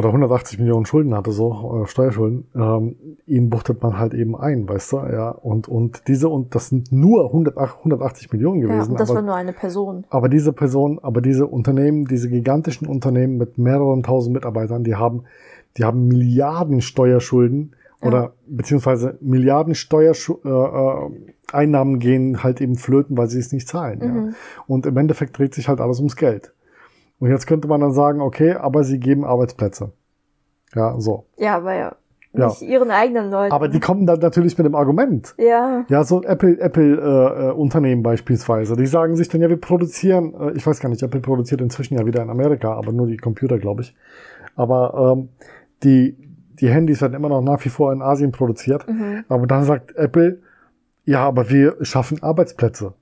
oder 180 Millionen Schulden hatte, so, äh, Steuerschulden, ähm, ihn buchtet man halt eben ein, weißt du, ja, und, und diese, und das sind nur 100, 180 Millionen ja, gewesen, und das war aber, nur eine Person. aber diese Person, aber diese Unternehmen, diese gigantischen Unternehmen mit mehreren tausend Mitarbeitern, die haben, die haben Milliarden Steuerschulden oder beziehungsweise Milliarden Steuereinnahmen äh, äh, Einnahmen gehen halt eben flöten, weil sie es nicht zahlen. Ja. Mhm. Und im Endeffekt dreht sich halt alles ums Geld. Und jetzt könnte man dann sagen, okay, aber sie geben Arbeitsplätze. Ja, so. Ja, aber ja, Ja. nicht ihren eigenen Leuten. Aber die kommen dann natürlich mit dem Argument. ja, Ja, so Apple, Apple äh, äh, Unternehmen beispielsweise, die sagen sich dann ja, wir produzieren, äh, ich weiß gar nicht, Apple produziert inzwischen ja wieder in Amerika, aber nur die Computer, glaube ich. Aber ähm, die die Handys werden immer noch nach wie vor in Asien produziert. mhm. Aber dann sagt Apple, ja, aber wir schaffen Arbeitsplätze.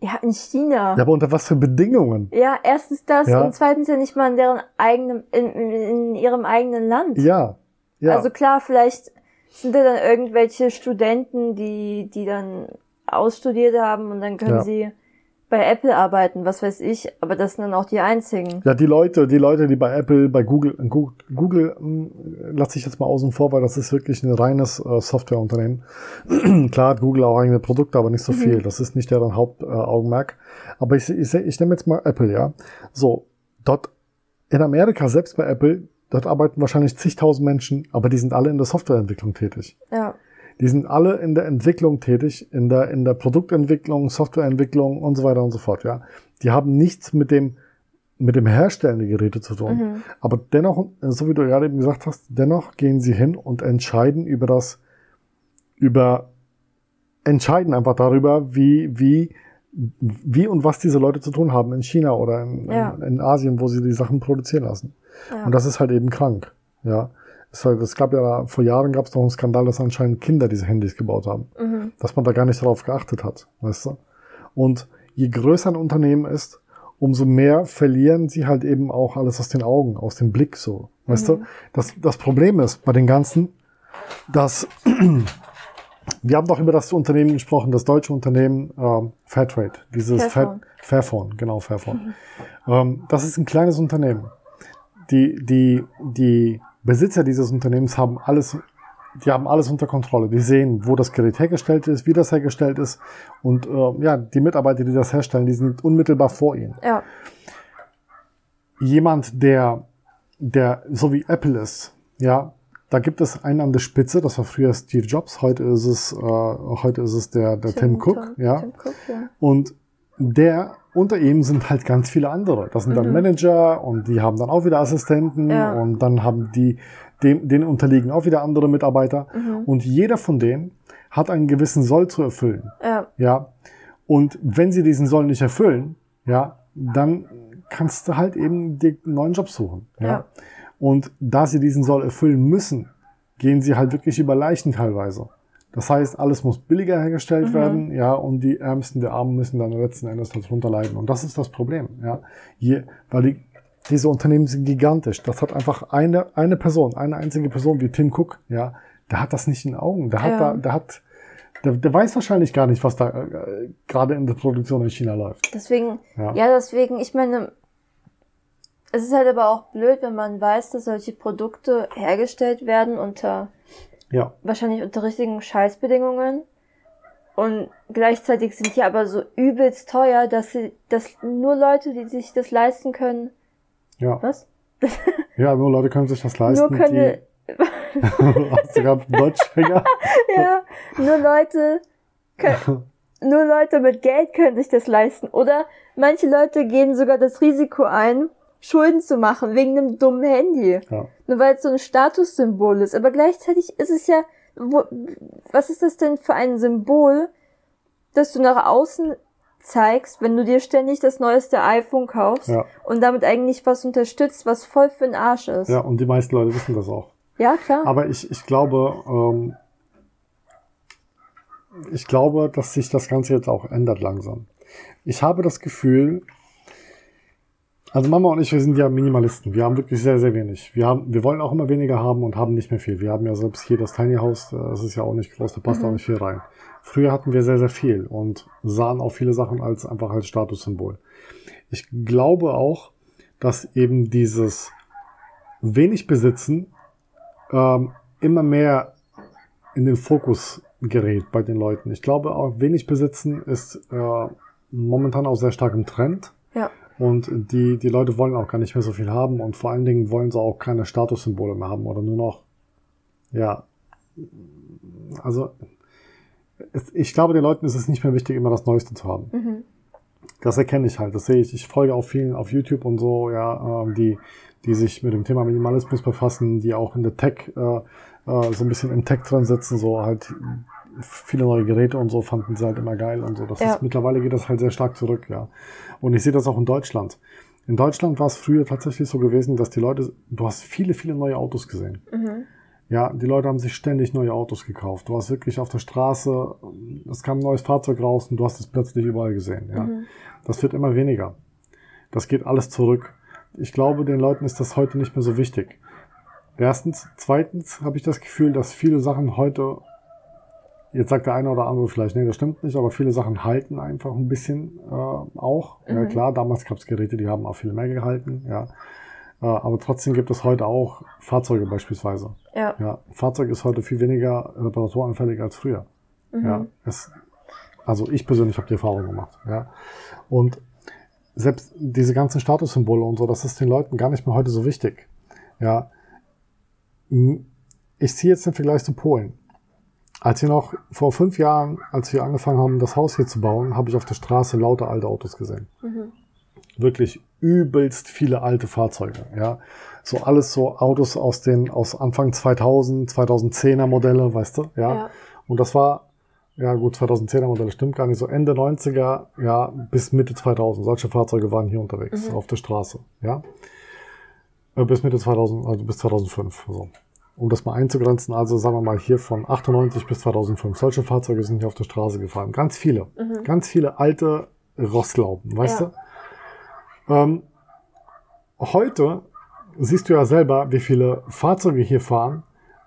Ja, in China. Ja, aber unter was für Bedingungen? Ja, erstens das Ja. und zweitens ja nicht mal in deren eigenem, in, in, ihrem eigenen Land. Ja, ja. Also klar, vielleicht sind da dann irgendwelche Studenten, die, die dann ausstudiert haben und dann können Ja. sie bei Apple arbeiten, was weiß ich, aber das sind dann auch die einzigen. Ja, die Leute, die Leute, die bei Apple, bei Google, Google, Google hm, lasse ich jetzt mal außen vor, weil das ist wirklich ein reines äh, Softwareunternehmen. Klar hat Google auch eigene Produkte, aber nicht so viel. Das ist nicht deren Hauptaugenmerk. Äh, Augenmerk. aber ich, ich, ich nehme jetzt mal Apple, ja. So, dort in Amerika, selbst bei Apple, dort arbeiten wahrscheinlich zigtausend Menschen, aber die sind alle in der Softwareentwicklung tätig. Ja, Die sind alle in der Entwicklung tätig, in der, in der Produktentwicklung, Softwareentwicklung und so weiter und so fort, ja. Die haben nichts mit dem, mit dem Herstellen der Geräte zu tun. Mhm. Aber dennoch, so wie du gerade eben gesagt hast, dennoch gehen sie hin und entscheiden über das, über entscheiden einfach darüber, wie, wie, wie und was diese Leute zu tun haben in China oder in, Ja. in, in Asien, wo sie die Sachen produzieren lassen. Ja. Und das ist halt eben krank. Ja. Es, es gab ja vor Jahren gab es noch einen Skandal, dass anscheinend Kinder diese Handys gebaut haben. Mhm. Dass man da gar nicht darauf geachtet hat, weißt du? Und je größer ein Unternehmen ist, umso mehr verlieren sie halt eben auch alles aus den Augen, aus dem Blick so. Weißt du? Das, das Problem ist bei den Ganzen, dass wir haben doch über das Unternehmen gesprochen, das deutsche Unternehmen ähm, Fairtrade, dieses Fairphone. Fair, Fairphone, genau Fairphone. Ähm, das ist ein kleines Unternehmen. Die, die, die Besitzer dieses Unternehmens haben alles, die haben alles unter Kontrolle. Die sehen, wo das Gerät hergestellt ist, wie das hergestellt ist und äh, ja, die Mitarbeiter, die das herstellen, die sind unmittelbar vor ihnen Ja. jemand, der, der so wie Apple ist, ja, da gibt es einen an der Spitze, das war früher Steve Jobs, heute ist es, äh, heute ist es der, der Tim, Cook, ja. Tim Cook, ja. Und der, unter ihm sind halt ganz viele andere. Das sind dann Manager und die haben dann auch wieder Assistenten Ja. und dann haben die, dem, denen unterliegen auch wieder andere Mitarbeiter. Und jeder von denen hat einen gewissen Soll zu erfüllen. Ja. Ja. Und wenn sie diesen Soll nicht erfüllen, ja, dann kannst du halt eben den neuen Job suchen. Ja. Ja. Und da sie diesen Soll erfüllen müssen, gehen sie halt wirklich über Leichen teilweise. Das heißt, alles muss billiger hergestellt werden, ja, und die Ärmsten der Armen müssen dann letzten Endes darunter leiden. Und das ist das Problem, ja. Hier, weil die, diese Unternehmen sind gigantisch. Das hat einfach eine, eine Person, eine einzige Person wie Tim Cook, ja, der hat das nicht in den Augen. Der hat Ja. da, der hat, der, der weiß wahrscheinlich gar nicht, was da äh, gerade in der Produktion in China läuft. Deswegen, Ja. ja. deswegen, ich meine, es ist halt aber auch blöd, wenn man weiß, dass solche Produkte hergestellt werden unter, Ja, wahrscheinlich unter richtigen Scheißbedingungen. Und gleichzeitig sind die aber so übelst teuer, dass sie, dass nur Leute, die sich das leisten können, ja. was? Ja, nur Leute können sich das leisten. Nur können, hast du gerade Deutschfänger? ja, nur Leute, können, nur Leute mit Geld können sich das leisten. Oder manche Leute gehen sogar das Risiko ein, Schulden zu machen wegen einem dummen Handy. Ja. Nur weil es so ein Statussymbol ist. Aber gleichzeitig ist es ja, wo, was ist das denn für ein Symbol, dass du nach außen zeigst, wenn du dir ständig das neueste iPhone kaufst Ja. und damit eigentlich was unterstützt, was voll für den Arsch ist. Ja, und die meisten Leute wissen das auch. Ja, klar. Aber ich, ich glaube, ähm, ich glaube, dass sich das Ganze jetzt auch ändert langsam. Ich habe das Gefühl, also Mama und ich, wir sind ja Minimalisten. Wir haben wirklich sehr, sehr wenig. Wir haben, wir wollen auch immer weniger haben und haben nicht mehr viel. Wir haben ja selbst hier das Tiny House, äh, das ist ja auch nicht groß, da passt auch nicht viel rein. Früher hatten wir sehr, sehr viel und sahen auch viele Sachen als einfach als Statussymbol. Ich glaube auch, dass eben dieses wenig Besitzen ähm, immer mehr in den Fokus gerät bei den Leuten. Ich glaube auch wenig Besitzen ist äh, momentan auch sehr stark im Trend. ja. Und die, die Leute wollen auch gar nicht mehr so viel haben und vor allen Dingen wollen sie auch keine Statussymbole mehr haben oder nur noch, ja, also es, ich glaube, den Leuten ist es nicht mehr wichtig, immer das Neueste zu haben. Mhm. Das erkenne ich halt, das sehe ich. Ich folge auch vielen auf YouTube und so, ja, ähm, die, die sich mit dem Thema Minimalismus befassen, die auch in der Tech, äh, äh, so ein bisschen im Tech drin sitzen, so halt viele neue Geräte und so fanden sie halt immer geil und so. Das Ja. ist, mittlerweile geht das halt sehr stark zurück, ja. Und ich sehe das auch in Deutschland. In Deutschland war es früher tatsächlich so gewesen, dass die Leute, du hast viele, viele neue Autos gesehen. Mhm. Ja, die Leute haben sich ständig neue Autos gekauft. Du hast wirklich auf der Straße, es kam ein neues Fahrzeug raus und du hast es plötzlich überall gesehen. Ja. Das wird immer weniger. Das geht alles zurück. Ich glaube, den Leuten ist das heute nicht mehr so wichtig. Erstens. Zweitens habe ich das Gefühl, dass viele Sachen heute, jetzt sagt der eine oder andere vielleicht, nee, das stimmt nicht, aber viele Sachen halten einfach ein bisschen äh, auch. Ja klar, damals gab es Geräte, die haben auch viel mehr gehalten. Ja. Äh, aber trotzdem gibt es heute auch Fahrzeuge beispielsweise. Ja. Ja, ein Fahrzeug ist heute viel weniger reparaturanfällig als früher. Ja, es, also ich persönlich habe die Erfahrung gemacht. Ja, und selbst diese ganzen Statussymbole und so, das ist den Leuten gar nicht mehr heute so wichtig. Ja, ich ziehe jetzt den Vergleich zu Polen. Als wir noch vor fünf Jahren, als wir angefangen haben, das Haus hier zu bauen, habe ich auf der Straße lauter alte Autos gesehen. Wirklich übelst viele alte Fahrzeuge. Ja, so alles so Autos aus den aus Anfang 2000, 2010er Modelle, weißt du? Ja. Ja. Und das war, ja gut, 2010er Modelle stimmt gar nicht, so Ende 90er, ja, bis Mitte 2000. Solche Fahrzeuge waren hier unterwegs, auf der Straße, ja. Äh, Bis Mitte 2000, also bis 2005, so. Um das mal einzugrenzen, also sagen wir mal hier von 98 bis 2005. Solche Fahrzeuge sind hier auf der Straße gefahren. Ganz viele. Ganz viele alte Rostlauben, weißt Ja. du? Ähm, heute siehst du ja selber, wie viele Fahrzeuge hier fahren.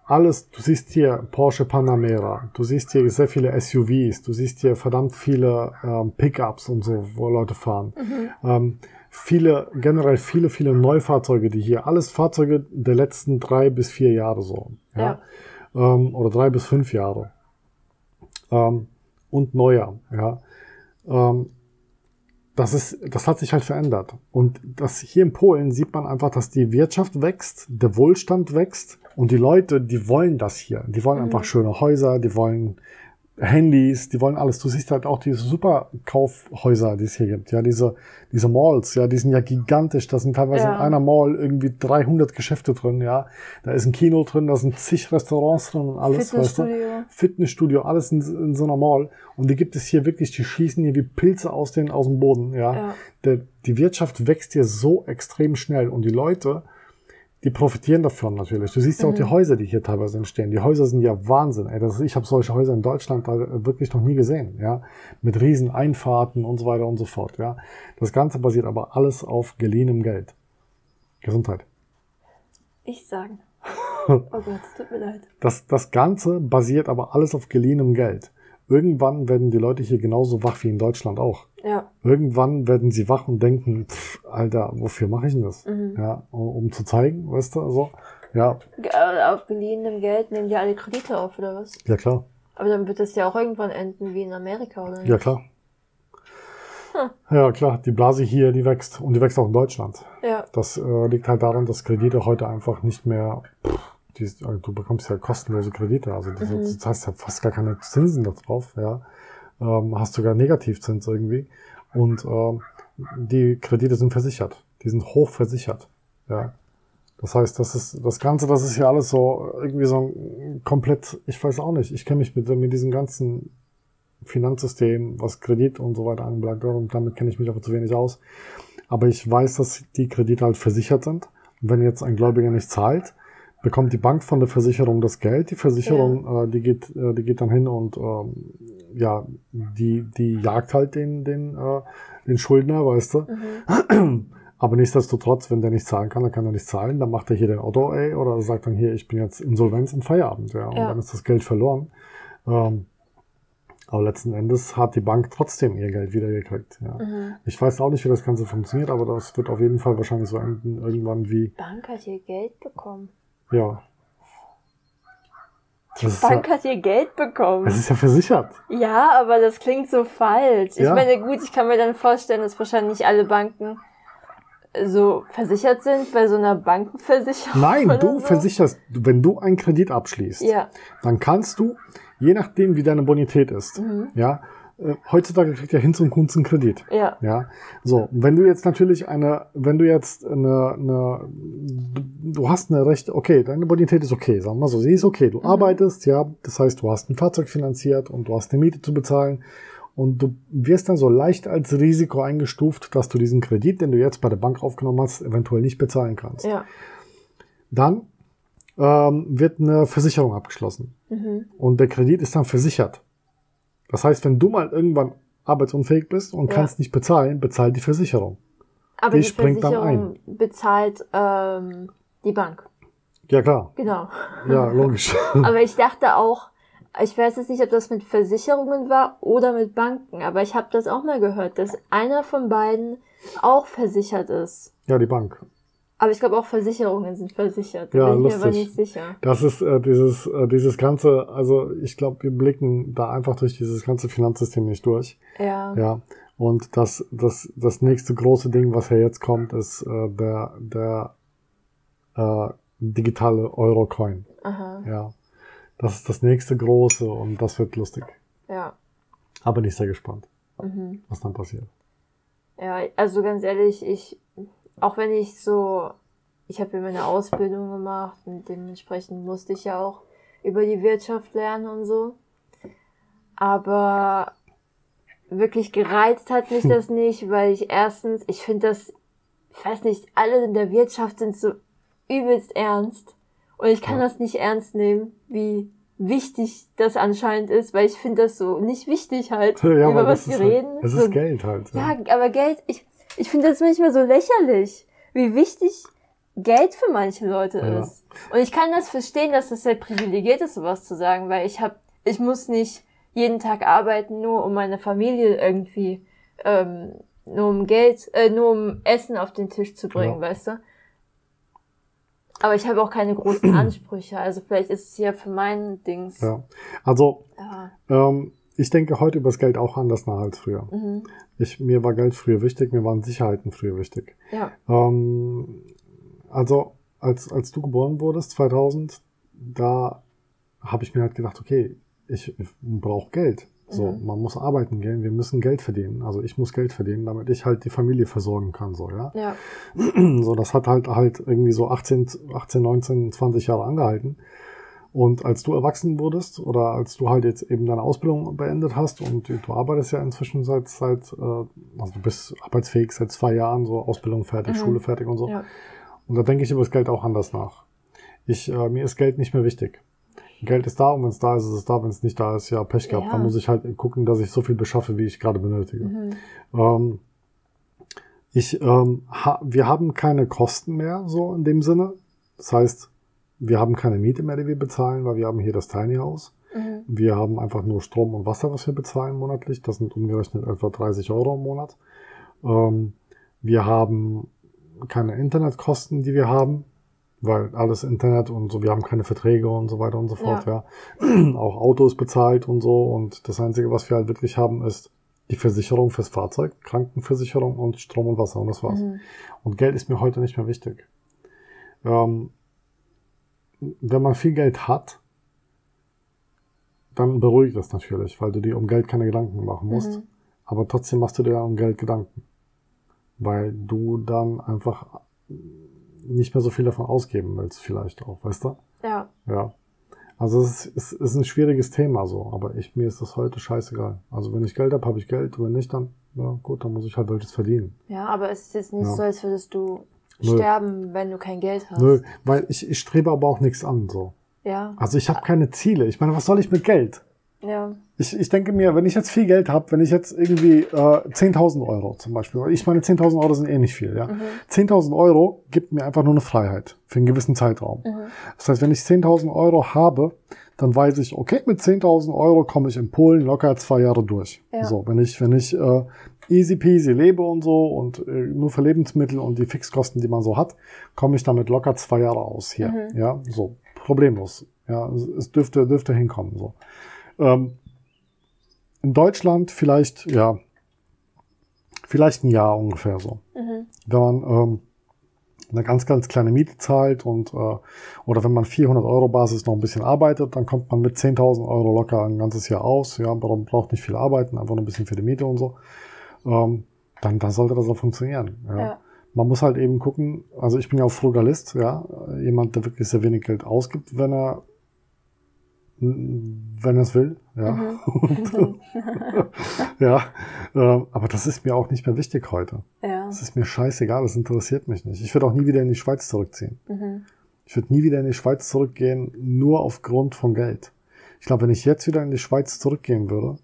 Alles, du siehst hier Porsche Panamera, du siehst hier sehr viele SUVs, du siehst hier verdammt viele ähm, Pickups und so, wo Leute fahren. Ähm, viele, generell viele, viele Neufahrzeuge, die hier, alles Fahrzeuge der letzten drei bis vier Jahre so. Ja. Ähm, oder drei bis fünf Jahre. Ähm, und neuer, ja. Ähm, das ist, das hat sich halt verändert. Und das hier in Polen sieht man einfach, dass die Wirtschaft wächst, der Wohlstand wächst und die Leute, die wollen das hier. Die wollen einfach schöne Häuser, die wollen Handys, die wollen alles. Du siehst halt auch diese Superkaufhäuser, die es hier gibt. Ja, diese, diese Malls, ja, die sind ja gigantisch. Da sind teilweise Ja. in einer Mall irgendwie 300 Geschäfte drin, ja. Da ist ein Kino drin, da sind zig Restaurants drin und alles, weißt du. Fitnessstudio. Fitnessstudio, alles in, in so einer Mall. Und die gibt es hier wirklich, die schießen hier wie Pilze aus, den, aus dem Boden. Ja. Ja. Der, die Wirtschaft wächst hier so extrem schnell und die Leute, die profitieren davon natürlich. Du siehst ja auch die Häuser, die hier teilweise entstehen. Die Häuser sind ja Wahnsinn. Ey, das, ich habe solche Häuser in Deutschland da wirklich noch nie gesehen. Ja, mit riesen Einfahrten und so weiter und so fort. Ja, das Ganze basiert aber alles auf geliehenem Geld. Gesundheit. Ich sagen. Oh Gott, tut mir leid. Das, das Ganze basiert aber alles auf geliehenem Geld. Irgendwann werden die Leute hier genauso wach wie in Deutschland auch. Ja. Irgendwann werden sie wach und denken, pff, Alter, wofür mache ich denn das? Mhm. Ja, um, zu zeigen, weißt du, so. Ja, Äh, Auf geliehenem Geld nehmen die alle Kredite auf, oder was? ja klar, Aber dann wird das ja auch irgendwann enden wie in Amerika, oder nicht? ja klar. Ja, klar, die Blase hier, die wächst und die wächst auch in Deutschland. Ja. Das äh, liegt halt daran, dass Kredite heute einfach nicht mehr, pff, die, also du bekommst ja kostenlose Kredite, also diese, Mhm. du zahlst ja fast gar keine Zinsen da drauf, ja. Ähm, hast sogar Negativzins irgendwie. Und ähm, die Kredite sind versichert. Die sind hoch versichert. Ja. Das heißt, das ist das Ganze, das ist ja alles so irgendwie so ein komplett, ich weiß auch nicht, ich kenne mich mit, mit diesem ganzen Finanzsystem, was Kredit und so weiter anbelangt, und damit kenne ich mich aber zu wenig aus. Aber ich weiß, dass die Kredite halt versichert sind. Und wenn jetzt ein Gläubiger nicht zahlt, bekommt die Bank von der Versicherung das Geld. Die Versicherung, äh, die geht, äh, die geht dann hin und ähm, ja, die, die jagt halt den, den, äh, den Schuldner, weißt du. Aber nichtsdestotrotz, wenn der nicht zahlen kann, dann kann er nicht zahlen. Dann macht er hier den Auto, ey, oder sagt dann hier, ich bin jetzt Insolvenz und Feierabend, ja. Und Ja. dann ist das Geld verloren. Ähm, aber letzten Endes hat die Bank trotzdem ihr Geld wiedergekriegt. Ja. Mhm. Ich weiß auch nicht, wie das Ganze funktioniert, aber das wird auf jeden Fall wahrscheinlich so enden, irgendwann wie, Bank hat hier Geld bekommen. Ja. Das ist, Bank ja, hat hier Geld bekommen. das ist ja versichert. Ja, aber das klingt so falsch. Ich Ja. meine, gut, ich kann mir dann vorstellen, dass wahrscheinlich alle Banken so versichert sind bei so einer Bankenversicherung. Nein, du so. versicherst, wenn du einen Kredit abschließt, Ja. dann kannst du, je nachdem wie deine Bonität ist, Mhm. ja, äh, heutzutage kriegt ja Hinz und Kunz einen Kredit. Ja. Ja, so, wenn du jetzt natürlich eine, wenn du jetzt eine, eine du, hast eine recht, okay, deine Bonität ist okay, sagen wir mal so, sie ist okay, du arbeitest, ja, das heißt, du hast ein Fahrzeug finanziert und du hast eine Miete zu bezahlen und du wirst dann so leicht als Risiko eingestuft, dass du diesen Kredit, den du jetzt bei der Bank aufgenommen hast, eventuell nicht bezahlen kannst. Ja. Dann ähm, wird eine Versicherung abgeschlossen Mhm. und der Kredit ist dann versichert. Das heißt, wenn du mal irgendwann arbeitsunfähig bist und Ja. kannst nicht bezahlen, bezahlt die Versicherung. Aber Die die, Versicherung bezahlt ähm, die Bank. Ja, klar. Genau. Ja, logisch. Aber ich dachte auch, ich weiß jetzt nicht, ob das mit Versicherungen war oder mit Banken, aber ich habe das auch mal gehört, dass einer von beiden auch versichert ist. ja, die Bank. Aber ich glaube auch Versicherungen sind versichert. Da Ja, bin ich mir aber lustig. nicht sicher. Das ist äh, dieses, äh, dieses ganze, also ich glaube, wir blicken da einfach durch dieses ganze Finanzsystem nicht durch. Ja. Ja. Und das, das, das nächste große Ding, was ja jetzt kommt, ist äh, der, der äh, digitale Euro-Coin. Aha. Ja. Das ist das nächste große und das wird lustig. Ja. Aber nicht sehr gespannt, Mhm. was dann passiert. Ja, also ganz ehrlich, ich, auch wenn ich so, ich habe ja meine Ausbildung gemacht und dementsprechend musste ich ja auch über die Wirtschaft lernen und so. Aber wirklich gereizt hat mich das nicht, weil ich erstens, ich finde das, ich weiß nicht, alle in der Wirtschaft sind so übelst ernst. Und ich kann Ja. das nicht ernst nehmen, wie wichtig das anscheinend ist, weil ich finde das so nicht wichtig halt, Ja, über was das wir ist reden. Halt, es so, ist Geld halt. ja, aber Geld, ich, ich finde das manchmal so lächerlich, wie wichtig Geld für manche Leute Ja. ist. Und ich kann das verstehen, dass das sehr privilegiert ist, sowas zu sagen, weil ich hab, ich muss nicht jeden Tag arbeiten, nur um meine Familie irgendwie, ähm, nur um Geld, äh, nur um Essen auf den Tisch zu bringen, Ja. weißt du? Aber ich habe auch keine großen Ansprüche, also vielleicht ist es ja für meinen Dings. Ja. Also, Ja. ähm, ich denke heute über das Geld auch anders nach als früher. Mhm. Ich, mir war Geld früher wichtig, mir waren Sicherheiten früher wichtig. Ja. Ähm, also, als, als du geboren wurdest, 2000, da habe ich mir halt gedacht, okay, ich, ich brauche Geld. So, Mhm. man muss arbeiten gehen, wir müssen Geld verdienen. Also ich muss Geld verdienen, damit ich halt die Familie versorgen kann, so, ja. Ja. So, das hat halt halt irgendwie so 18, 18, 19, 20 Jahre angehalten. Und als du erwachsen wurdest oder als du halt jetzt eben deine Ausbildung beendet hast und du arbeitest ja inzwischen seit, seit äh, also du bist arbeitsfähig seit zwei Jahren, so Ausbildung fertig, Mhm. Schule fertig und so. Ja. Und da denke ich über das Geld auch anders nach. Ich, äh, mir ist Geld nicht mehr wichtig. Geld ist da und wenn es da ist, ist es da. Wenn es nicht da ist, ja Pech gehabt. Ja. Dann muss ich halt gucken, dass ich so viel beschaffe, wie ich gerade benötige. Mhm. Ähm, ich, ähm, ha wir haben keine Kosten mehr, so in dem Sinne. Das heißt, wir haben keine Miete mehr, die wir bezahlen, weil wir haben hier das Tiny House. Mhm. Wir haben einfach nur Strom und Wasser, was wir bezahlen monatlich. Das sind umgerechnet etwa 30 Euro im Monat. Ähm, wir haben keine Internetkosten, die wir haben, weil alles Internet und so, wir haben keine Verträge und so weiter und so fort, ja. Auch Autos bezahlt und so. Und das Einzige, was wir halt wirklich haben, ist die Versicherung fürs Fahrzeug, Krankenversicherung und Strom und Wasser und das war's. Mhm. Und Geld ist mir heute nicht mehr wichtig. Ähm, wenn man viel Geld hat, dann beruhigt das natürlich, weil du dir um Geld keine Gedanken machen musst. Mhm. Aber trotzdem machst du dir um Geld Gedanken. Weil du dann einfach nicht mehr so viel davon ausgeben willst, vielleicht auch, weißt du? Ja. Ja. Also es ist, es ist ein schwieriges Thema so, aber ich, mir ist das heute scheißegal. Also wenn ich Geld habe, habe ich Geld, wenn nicht, dann, ja gut, dann muss ich halt welches verdienen. Ja, aber es ist jetzt nicht Ja. so, als würdest du Nö. sterben, wenn du kein Geld hast. Nö, weil ich, ich strebe aber auch nichts an, so. Ja. Also ich habe keine Ziele. Ich meine, was soll ich mit Geld? Ja. Ich, ich denke mir, wenn ich jetzt viel Geld habe, wenn ich jetzt irgendwie äh, 10.000 Euro zum Beispiel, ich meine 10.000 Euro sind eh nicht viel, ja. 10.000 Euro gibt mir einfach nur eine Freiheit für einen gewissen Zeitraum. Das heißt, wenn ich 10.000 Euro habe, dann weiß ich, okay, mit 10.000 Euro komme ich in Polen locker zwei Jahre durch. Ja. So, wenn ich, wenn ich äh, easy peasy lebe und so und äh, nur für Lebensmittel und die Fixkosten, die man so hat, komme ich damit locker zwei Jahre aus hier. Ja, so problemlos. Ja, es, es dürfte dürfte hinkommen so. Ähm, in Deutschland vielleicht, ja, vielleicht ein Jahr ungefähr so. Mhm. Wenn man ähm, eine ganz, ganz kleine Miete zahlt und äh, oder wenn man 400 Euro Basis noch ein bisschen arbeitet, dann kommt man mit 10.000 Euro locker ein ganzes Jahr aus. Ja, man braucht nicht viel arbeiten, einfach nur ein bisschen für die Miete und so. Ähm, dann, dann sollte das auch funktionieren. Ja. Ja. Man muss halt eben gucken, also ich bin ja auch Frugalist, ja, jemand, der wirklich sehr wenig Geld ausgibt, wenn er wenn er es will, ja. Mhm. ja, ähm, aber das ist mir auch nicht mehr wichtig heute. Ja. Das ist mir scheißegal, das interessiert mich nicht. Ich würde auch nie wieder in die Schweiz zurückziehen. Mhm. Ich würde nie wieder in die Schweiz zurückgehen, nur aufgrund von Geld. Ich glaube, wenn ich jetzt wieder in die Schweiz zurückgehen würde,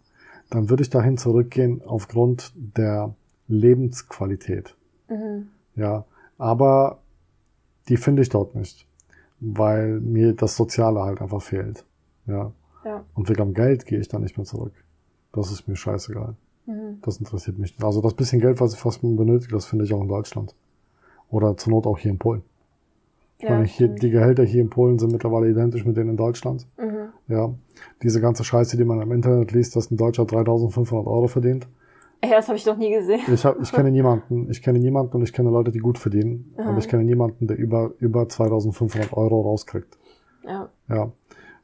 dann würde ich dahin zurückgehen aufgrund der Lebensqualität. Mhm. Ja, aber die finde ich dort nicht, weil mir das Soziale halt einfach fehlt. Ja, Ja. und wegen dem Geld gehe ich da nicht mehr zurück. Das ist mir scheißegal. Mhm. Das interessiert mich nicht. Also das bisschen Geld, was ich fast benötige, das finde ich auch in Deutschland. Oder zur Not auch hier in Polen. Ich Ja, meine, hier, die Gehälter hier in Polen sind mittlerweile identisch mit denen in Deutschland. Mhm. Ja, diese ganze Scheiße, die man im Internet liest, dass ein Deutscher 3.500 Euro verdient. Ey, das habe ich noch nie gesehen. Ich, hab, ich kenne niemanden, ich kenne niemanden und ich kenne Leute, die gut verdienen, Aha. aber ich kenne niemanden, der über, über 2.500 Euro rauskriegt. Ja. Ja.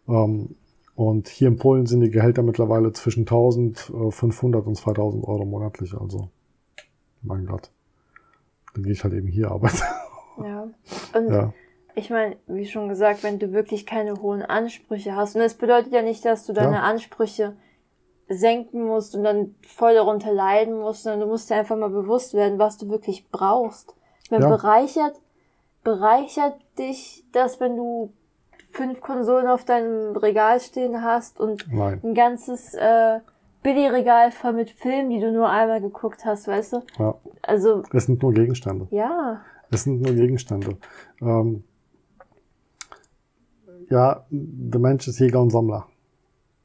Ähm, und hier in Polen sind die Gehälter mittlerweile zwischen 1.500 und 2.000 Euro monatlich. Also, mein Gott. Dann gehe ich halt eben hier arbeiten. Ja. Und ja. Ich meine, wie schon gesagt, wenn du wirklich keine hohen Ansprüche hast, und es bedeutet ja nicht, dass du deine Ja. Ansprüche senken musst und dann voll darunter leiden musst, sondern du musst dir einfach mal bewusst werden, was du wirklich brauchst. Man Ja. bereichert, bereichert dich das, wenn du fünf Konsolen auf deinem Regal stehen hast und Nein. ein ganzes äh, Billigregal voll mit Filmen, die du nur einmal geguckt hast, weißt du? Ja. Also, Es sind nur Gegenstände. ja. Es sind nur Gegenstände. Ähm, ja, der Mensch ist Jäger und Sammler.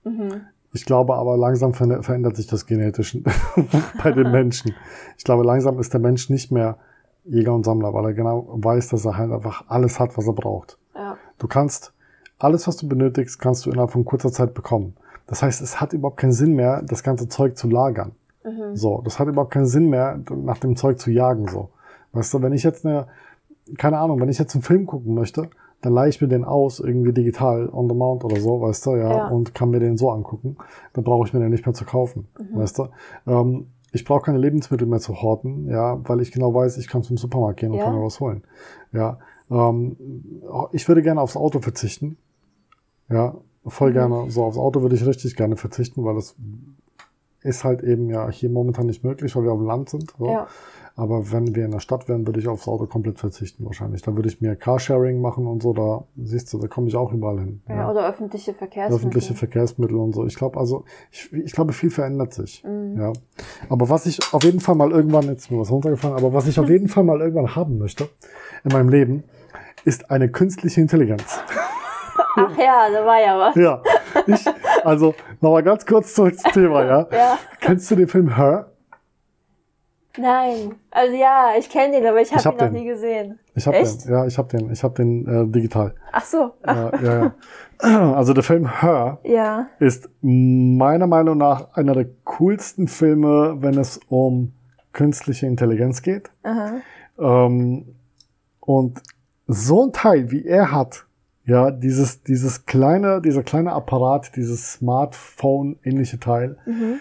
Mhm. Ich glaube aber langsam ver- verändert sich das genetisch bei den Menschen. Ich glaube langsam ist der Mensch nicht mehr Jäger und Sammler, weil er genau weiß, dass er halt einfach alles hat, was er braucht. Ja. Du kannst alles, was du benötigst, kannst du innerhalb von kurzer Zeit bekommen. Das heißt, es hat überhaupt keinen Sinn mehr, das ganze Zeug zu lagern. Mhm. So, das hat überhaupt keinen Sinn mehr, nach dem Zeug zu jagen. So, weißt du, wenn ich jetzt eine, keine Ahnung, wenn ich jetzt einen Film gucken möchte, dann leihe ich mir den aus, irgendwie digital on the mount oder so, weißt du, ja, Ja. und kann mir den so angucken. Dann brauche ich mir den nicht mehr zu kaufen, weißt du. Ähm, ich brauche keine Lebensmittel mehr zu horten, ja, weil ich genau weiß, ich kann zum Supermarkt gehen und Ja. kann mir was holen. Ja, ähm, ich würde gerne aufs Auto verzichten. Ja, voll gerne. So aufs Auto würde ich richtig gerne verzichten, weil das ist halt eben ja hier momentan nicht möglich, weil wir auf dem Land sind. So. Ja. Aber wenn wir in der Stadt wären, würde ich aufs Auto komplett verzichten wahrscheinlich. Da würde ich mir Carsharing machen und so, da siehst du, da komme ich auch überall hin. ja. Oder öffentliche Verkehrsmittel. Öffentliche Verkehrsmittel und so. Ich glaube, also, ich, ich glaube, viel verändert sich. Mhm. Ja. Aber was ich auf jeden Fall mal irgendwann, jetzt ist mir was runtergefallen, aber was ich auf jeden Fall mal irgendwann haben möchte in meinem Leben, ist eine künstliche Intelligenz. Ach ja, da war ja was. Ja. Ich, also, nochmal ganz kurz zurück zum Thema, ja. Ja. Kennst du den Film Her? Nein. Also ja, ich kenne den, aber ich habe hab ihn noch den. nie gesehen. Ich habe den, ja, ich habe den, ich habe den äh, digital. Ach so. Ja, ja, ja. Also der Film Her ja. ist meiner Meinung nach einer der coolsten Filme, wenn es um künstliche Intelligenz geht. Aha. Ähm, und so ein Teil, wie er hat, ja, dieses, dieses kleine, dieser kleine Apparat, dieses Smartphone-ähnliche Teil, Mhm.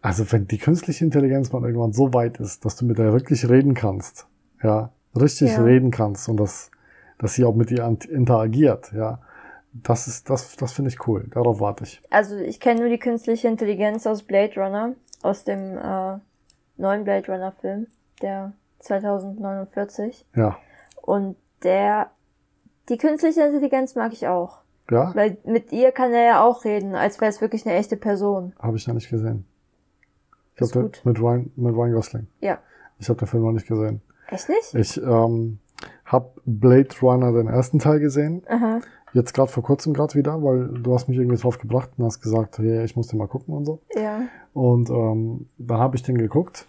also wenn die künstliche Intelligenz mal irgendwann so weit ist, dass du mit der wirklich reden kannst, ja, richtig Ja. reden kannst und dass, dass sie auch mit dir ant- interagiert, ja, das ist, das, das finde ich cool. Darauf warte ich. Also ich kenne nur die künstliche Intelligenz aus Blade Runner, aus dem äh, neuen Blade Runner Film, der 2049. Ja, Und der, die künstliche Intelligenz mag ich auch. ja, Weil mit ihr kann er ja auch reden, als wäre es wirklich eine echte Person. habe ich ja nicht gesehen. Ich habe gut. mit Ryan, mit Ryan Gosling. Ja. Ich habe den Film noch nicht gesehen. Echt nicht? Ich ähm, habe Blade Runner den ersten Teil gesehen. Aha. Jetzt gerade vor kurzem gerade wieder, weil du hast mich irgendwie drauf gebracht und hast gesagt, hey, ich muss den mal gucken und so. Ja. Und ähm, dann habe ich den geguckt.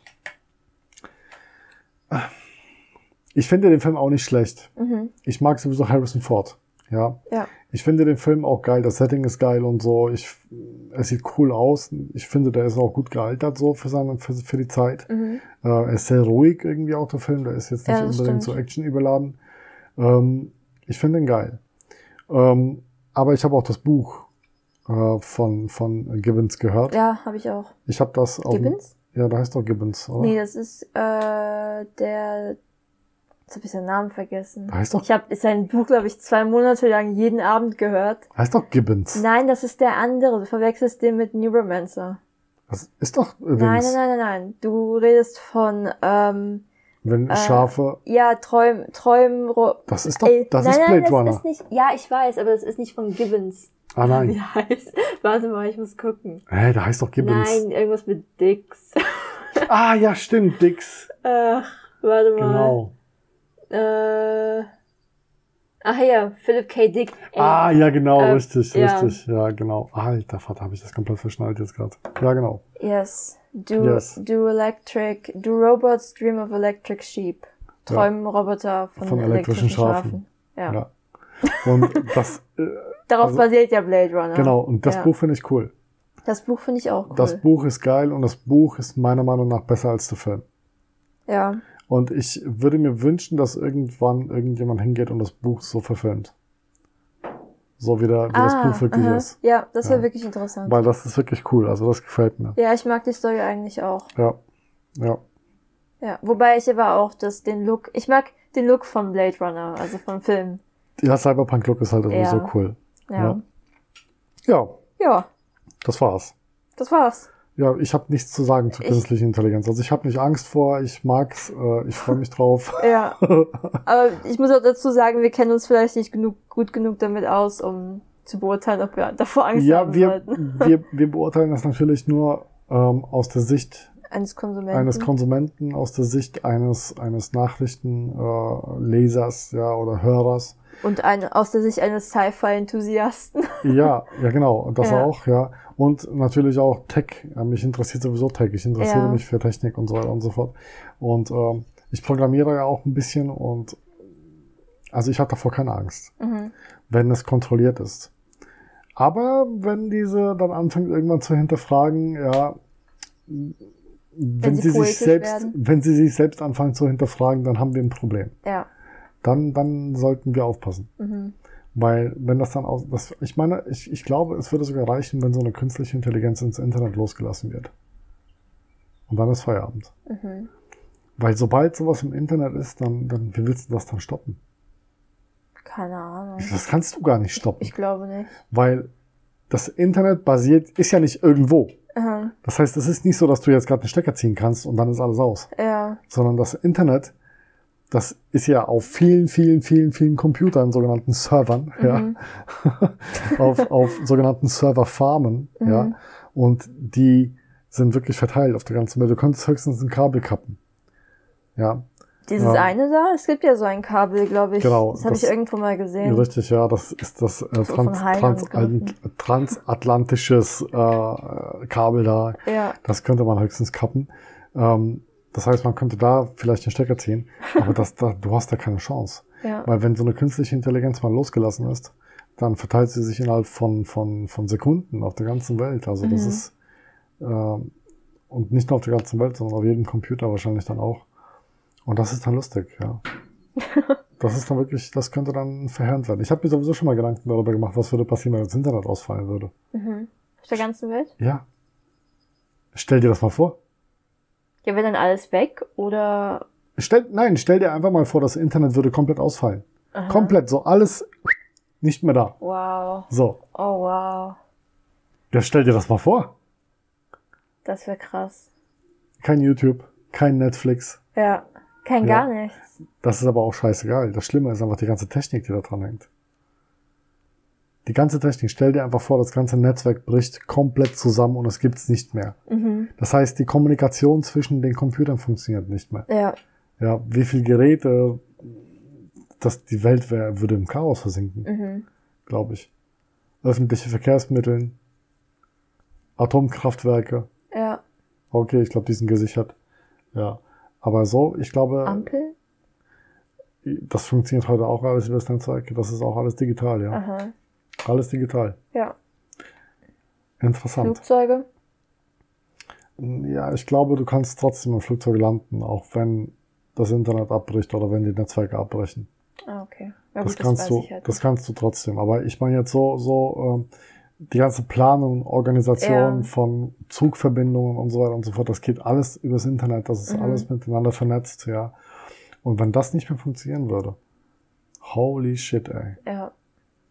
Ich finde den Film auch nicht schlecht. Mhm. Ich mag sowieso Harrison Ford. Ja. Ja. Ich finde den Film auch geil. Das Setting ist geil und so. Ich, es sieht cool aus. Ich finde, der ist auch gut gealtert so für seine, für, für die Zeit. Mhm. Äh, er ist sehr ruhig irgendwie auch der Film. Der ist jetzt nicht Ja, unbedingt so Action überladen. Ähm, ich finde ihn geil. Ähm, aber ich habe auch das Buch äh, von, von Gibbons gehört. Ja, habe ich auch. Ich habe das dem- Gibbons? Ja, da heißt doch Gibbons, oder? Nee, das ist äh, der. Jetzt habe ich seinen Namen vergessen. Heißt doch, Ich habe sein Buch, glaube ich, zwei Monate lang jeden Abend gehört. heißt doch Gibbons. Nein, das ist der andere. Du verwechselst den mit Neuromancer. Das ist doch Nein, Dings. nein, nein, nein, nein. Du redest von, ähm, Wenn Äh, Schafe. ja, Träum, Träumen, Ro- Das ist doch, das nein, ist nein, Blade das Runner. Ist nicht, ja, ich weiß, aber das ist nicht von Gibbons. ah Wie nein. der heißt. Warte mal, ich muss gucken. Hä, da heißt doch Gibbons. Nein, irgendwas mit Dix. Ah ja, stimmt, Dix. Ach, warte mal. Genau. Äh, ach ja, Philip K. Dick. Ey, Ah ja, genau, Ähm, richtig, ja. richtig. Ja, genau. Alter Vater, habe ich das komplett verschnallt jetzt gerade. Ja, genau. Yes. Do, Yes. do electric, do robots dream of electric sheep. Träumen Roboter von, Von elektrischen elektrischen, Schafen. Schafen. Ja. Ja. Und das, äh, Darauf Also- basiert ja Blade Runner. genau, und das Ja. Buch finde ich cool. Das Buch finde ich auch cool. Das Buch ist geil und das Buch ist meiner Meinung nach besser als der Film. ja. Und ich würde mir wünschen, dass irgendwann irgendjemand hingeht und das Buch so verfilmt. So wie, der, wie das Buch wirklich Ah, aha. ist. Ja, das wäre Ja. wirklich interessant. Weil das ist wirklich cool. Also das gefällt mir. Ja, ich mag die Story eigentlich auch. Ja. Ja. Ja, wobei ich aber auch das, den Look, ich mag den Look von Blade Runner, also vom Film. Ja, Cyberpunk Look ist halt irgendwie Ja. so cool. Ja. Ja. Ja, Ja. das war's. Das war's. Ja, ich habe nichts zu sagen zur Ich- künstlichen Intelligenz. Also ich habe nicht Angst vor, ich mag's, äh, ich freue mich drauf. Ja. Aber ich muss auch dazu sagen, wir kennen uns vielleicht nicht genug, gut genug damit aus, um zu beurteilen, ob wir davor Angst ja, haben wir, sollten. wir, wir beurteilen das natürlich nur ähm, aus der Sicht Eines Konsumenten. eines Konsumenten, aus der Sicht eines, eines Nachrichtenlesers äh, Lesers, ja, oder Hörers. Und ein, aus der Sicht eines Sci-Fi-Enthusiasten. Ja, ja, genau. Und das Ja. auch, ja. Und natürlich auch Tech. Mich interessiert sowieso Tech. Ich interessiere Ja. mich für Technik und so weiter und so fort. Und ähm, ich programmiere ja auch ein bisschen und also ich habe davor keine Angst, Mhm. wenn es kontrolliert ist. Aber wenn diese dann anfängt irgendwann zu hinterfragen, ja, wenn, sie sie sich selbst, werden. wenn sie sich selbst anfangen zu hinterfragen, dann haben wir ein Problem. Ja. Dann, dann sollten wir aufpassen. Mhm. Weil wenn das dann aus, das, ich meine, ich, ich glaube, es würde sogar reichen, wenn so eine künstliche Intelligenz ins Internet losgelassen wird. Und dann ist Feierabend. Mhm. Weil sobald sowas im Internet ist, dann, dann, wie willst du das dann stoppen? Keine Ahnung. Das kannst du gar nicht stoppen. Ich glaube nicht. Weil das Internet basiert, ist ja nicht irgendwo. Mhm. Das heißt, es ist nicht so, dass du jetzt gerade einen Stecker ziehen kannst und dann ist alles aus. Ja. Sondern das Internet, das ist ja auf vielen, vielen, vielen, vielen Computern, sogenannten Servern, Mhm. ja, auf, auf sogenannten Serverfarmen, Mhm. ja, und die sind wirklich verteilt auf der ganzen Welt. Du könntest höchstens ein Kabel kappen. Ja, Dieses Ja. eine da, es gibt ja so ein Kabel, glaube ich. Genau, Das habe ich irgendwo mal gesehen. richtig, ja, das ist das äh, trans, trans, transatlantisches äh, Kabel da. Ja. Das könnte man höchstens kappen. Ähm, das heißt, man könnte da vielleicht den Stecker ziehen, aber das, da, du hast da keine Chance. Ja. Weil wenn so eine künstliche Intelligenz mal losgelassen ist, dann verteilt sie sich innerhalb von, von, von Sekunden auf der ganzen Welt. Also das Mhm. ist, ähm, und nicht nur auf der ganzen Welt, sondern auf jedem Computer wahrscheinlich dann auch. Und das ist dann lustig, ja. Das ist dann wirklich, das könnte dann verheerend werden. Ich habe mir sowieso schon mal Gedanken darüber gemacht, was würde passieren, wenn das Internet ausfallen würde. Mhm. Auf der ganzen Welt? Ja. Stell dir das mal vor. Ja, wäre dann alles weg oder. Stell, nein, stell dir einfach mal vor, das Internet würde komplett ausfallen. Aha. Komplett, so alles nicht mehr da. Wow. So, Oh wow. ja, stell dir das mal vor. Das wäre krass. Kein YouTube, kein Netflix. Ja. Kein Ja. gar nichts. Das ist aber auch scheißegal. Das Schlimme ist einfach die ganze Technik, die da dran hängt. Die ganze Technik, stell dir einfach vor, das ganze Netzwerk bricht komplett zusammen und es gibt's nicht mehr. Mhm. Das heißt, die Kommunikation zwischen den Computern funktioniert nicht mehr. Ja. Ja, wie viel Geräte, dass die Welt wär, würde im Chaos versinken, Mhm. glaube ich. Öffentliche Verkehrsmittel, Atomkraftwerke. Ja. Okay, ich glaube, die sind gesichert. Ja. Aber so, ich glaube, Ampel? das funktioniert heute auch alles über das Netzwerk. Das ist auch alles digital, ja. Aha. Alles digital. Ja. Interessant. Flugzeuge? Ja, ich glaube, du kannst trotzdem im Flugzeug landen, auch wenn das Internet abbricht oder wenn die Netzwerke abbrechen. Ah, okay. Ja, das gut, kannst weiß du, halt das kannst du trotzdem. Aber ich meine jetzt so, so ähm, die ganze Planung, Organisation Ja. von Zugverbindungen und so weiter und so fort, das geht alles übers Internet, das ist Mhm. alles miteinander vernetzt, ja. Und wenn das nicht mehr funktionieren würde, holy shit, ey. Ja.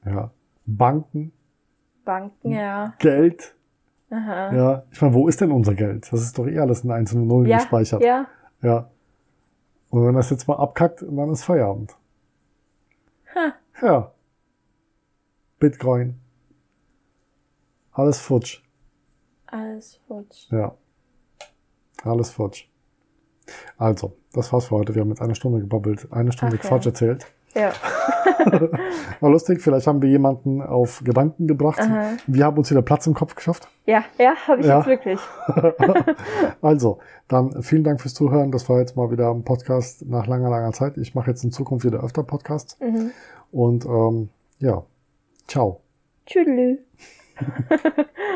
Ja. Banken, Banken, ja. Geld, Aha. ja. Ich meine, wo ist denn unser Geld? Das ist doch eh alles in einzelnen Nullen Ja. gespeichert. Ja. Ja. Und wenn das jetzt mal abkackt, dann ist Feierabend. Ha. Ja. Bitcoin. Alles futsch. Alles futsch. Ja. Alles futsch. Also, das war's für heute. Wir haben jetzt eine Stunde gebabbelt, eine Stunde Ach ja. Quatsch erzählt. Ja. War lustig, vielleicht haben wir jemanden auf Gedanken gebracht. Aha. Wir haben uns wieder Platz im Kopf geschafft. Ja, ja, habe ich Ja. jetzt wirklich. Also, dann vielen Dank fürs Zuhören. Das war jetzt mal wieder ein Podcast nach langer, langer Zeit. Ich mache jetzt in Zukunft wieder öfter Podcasts. Mhm. Und ähm, ja, ciao. Tschüdelü.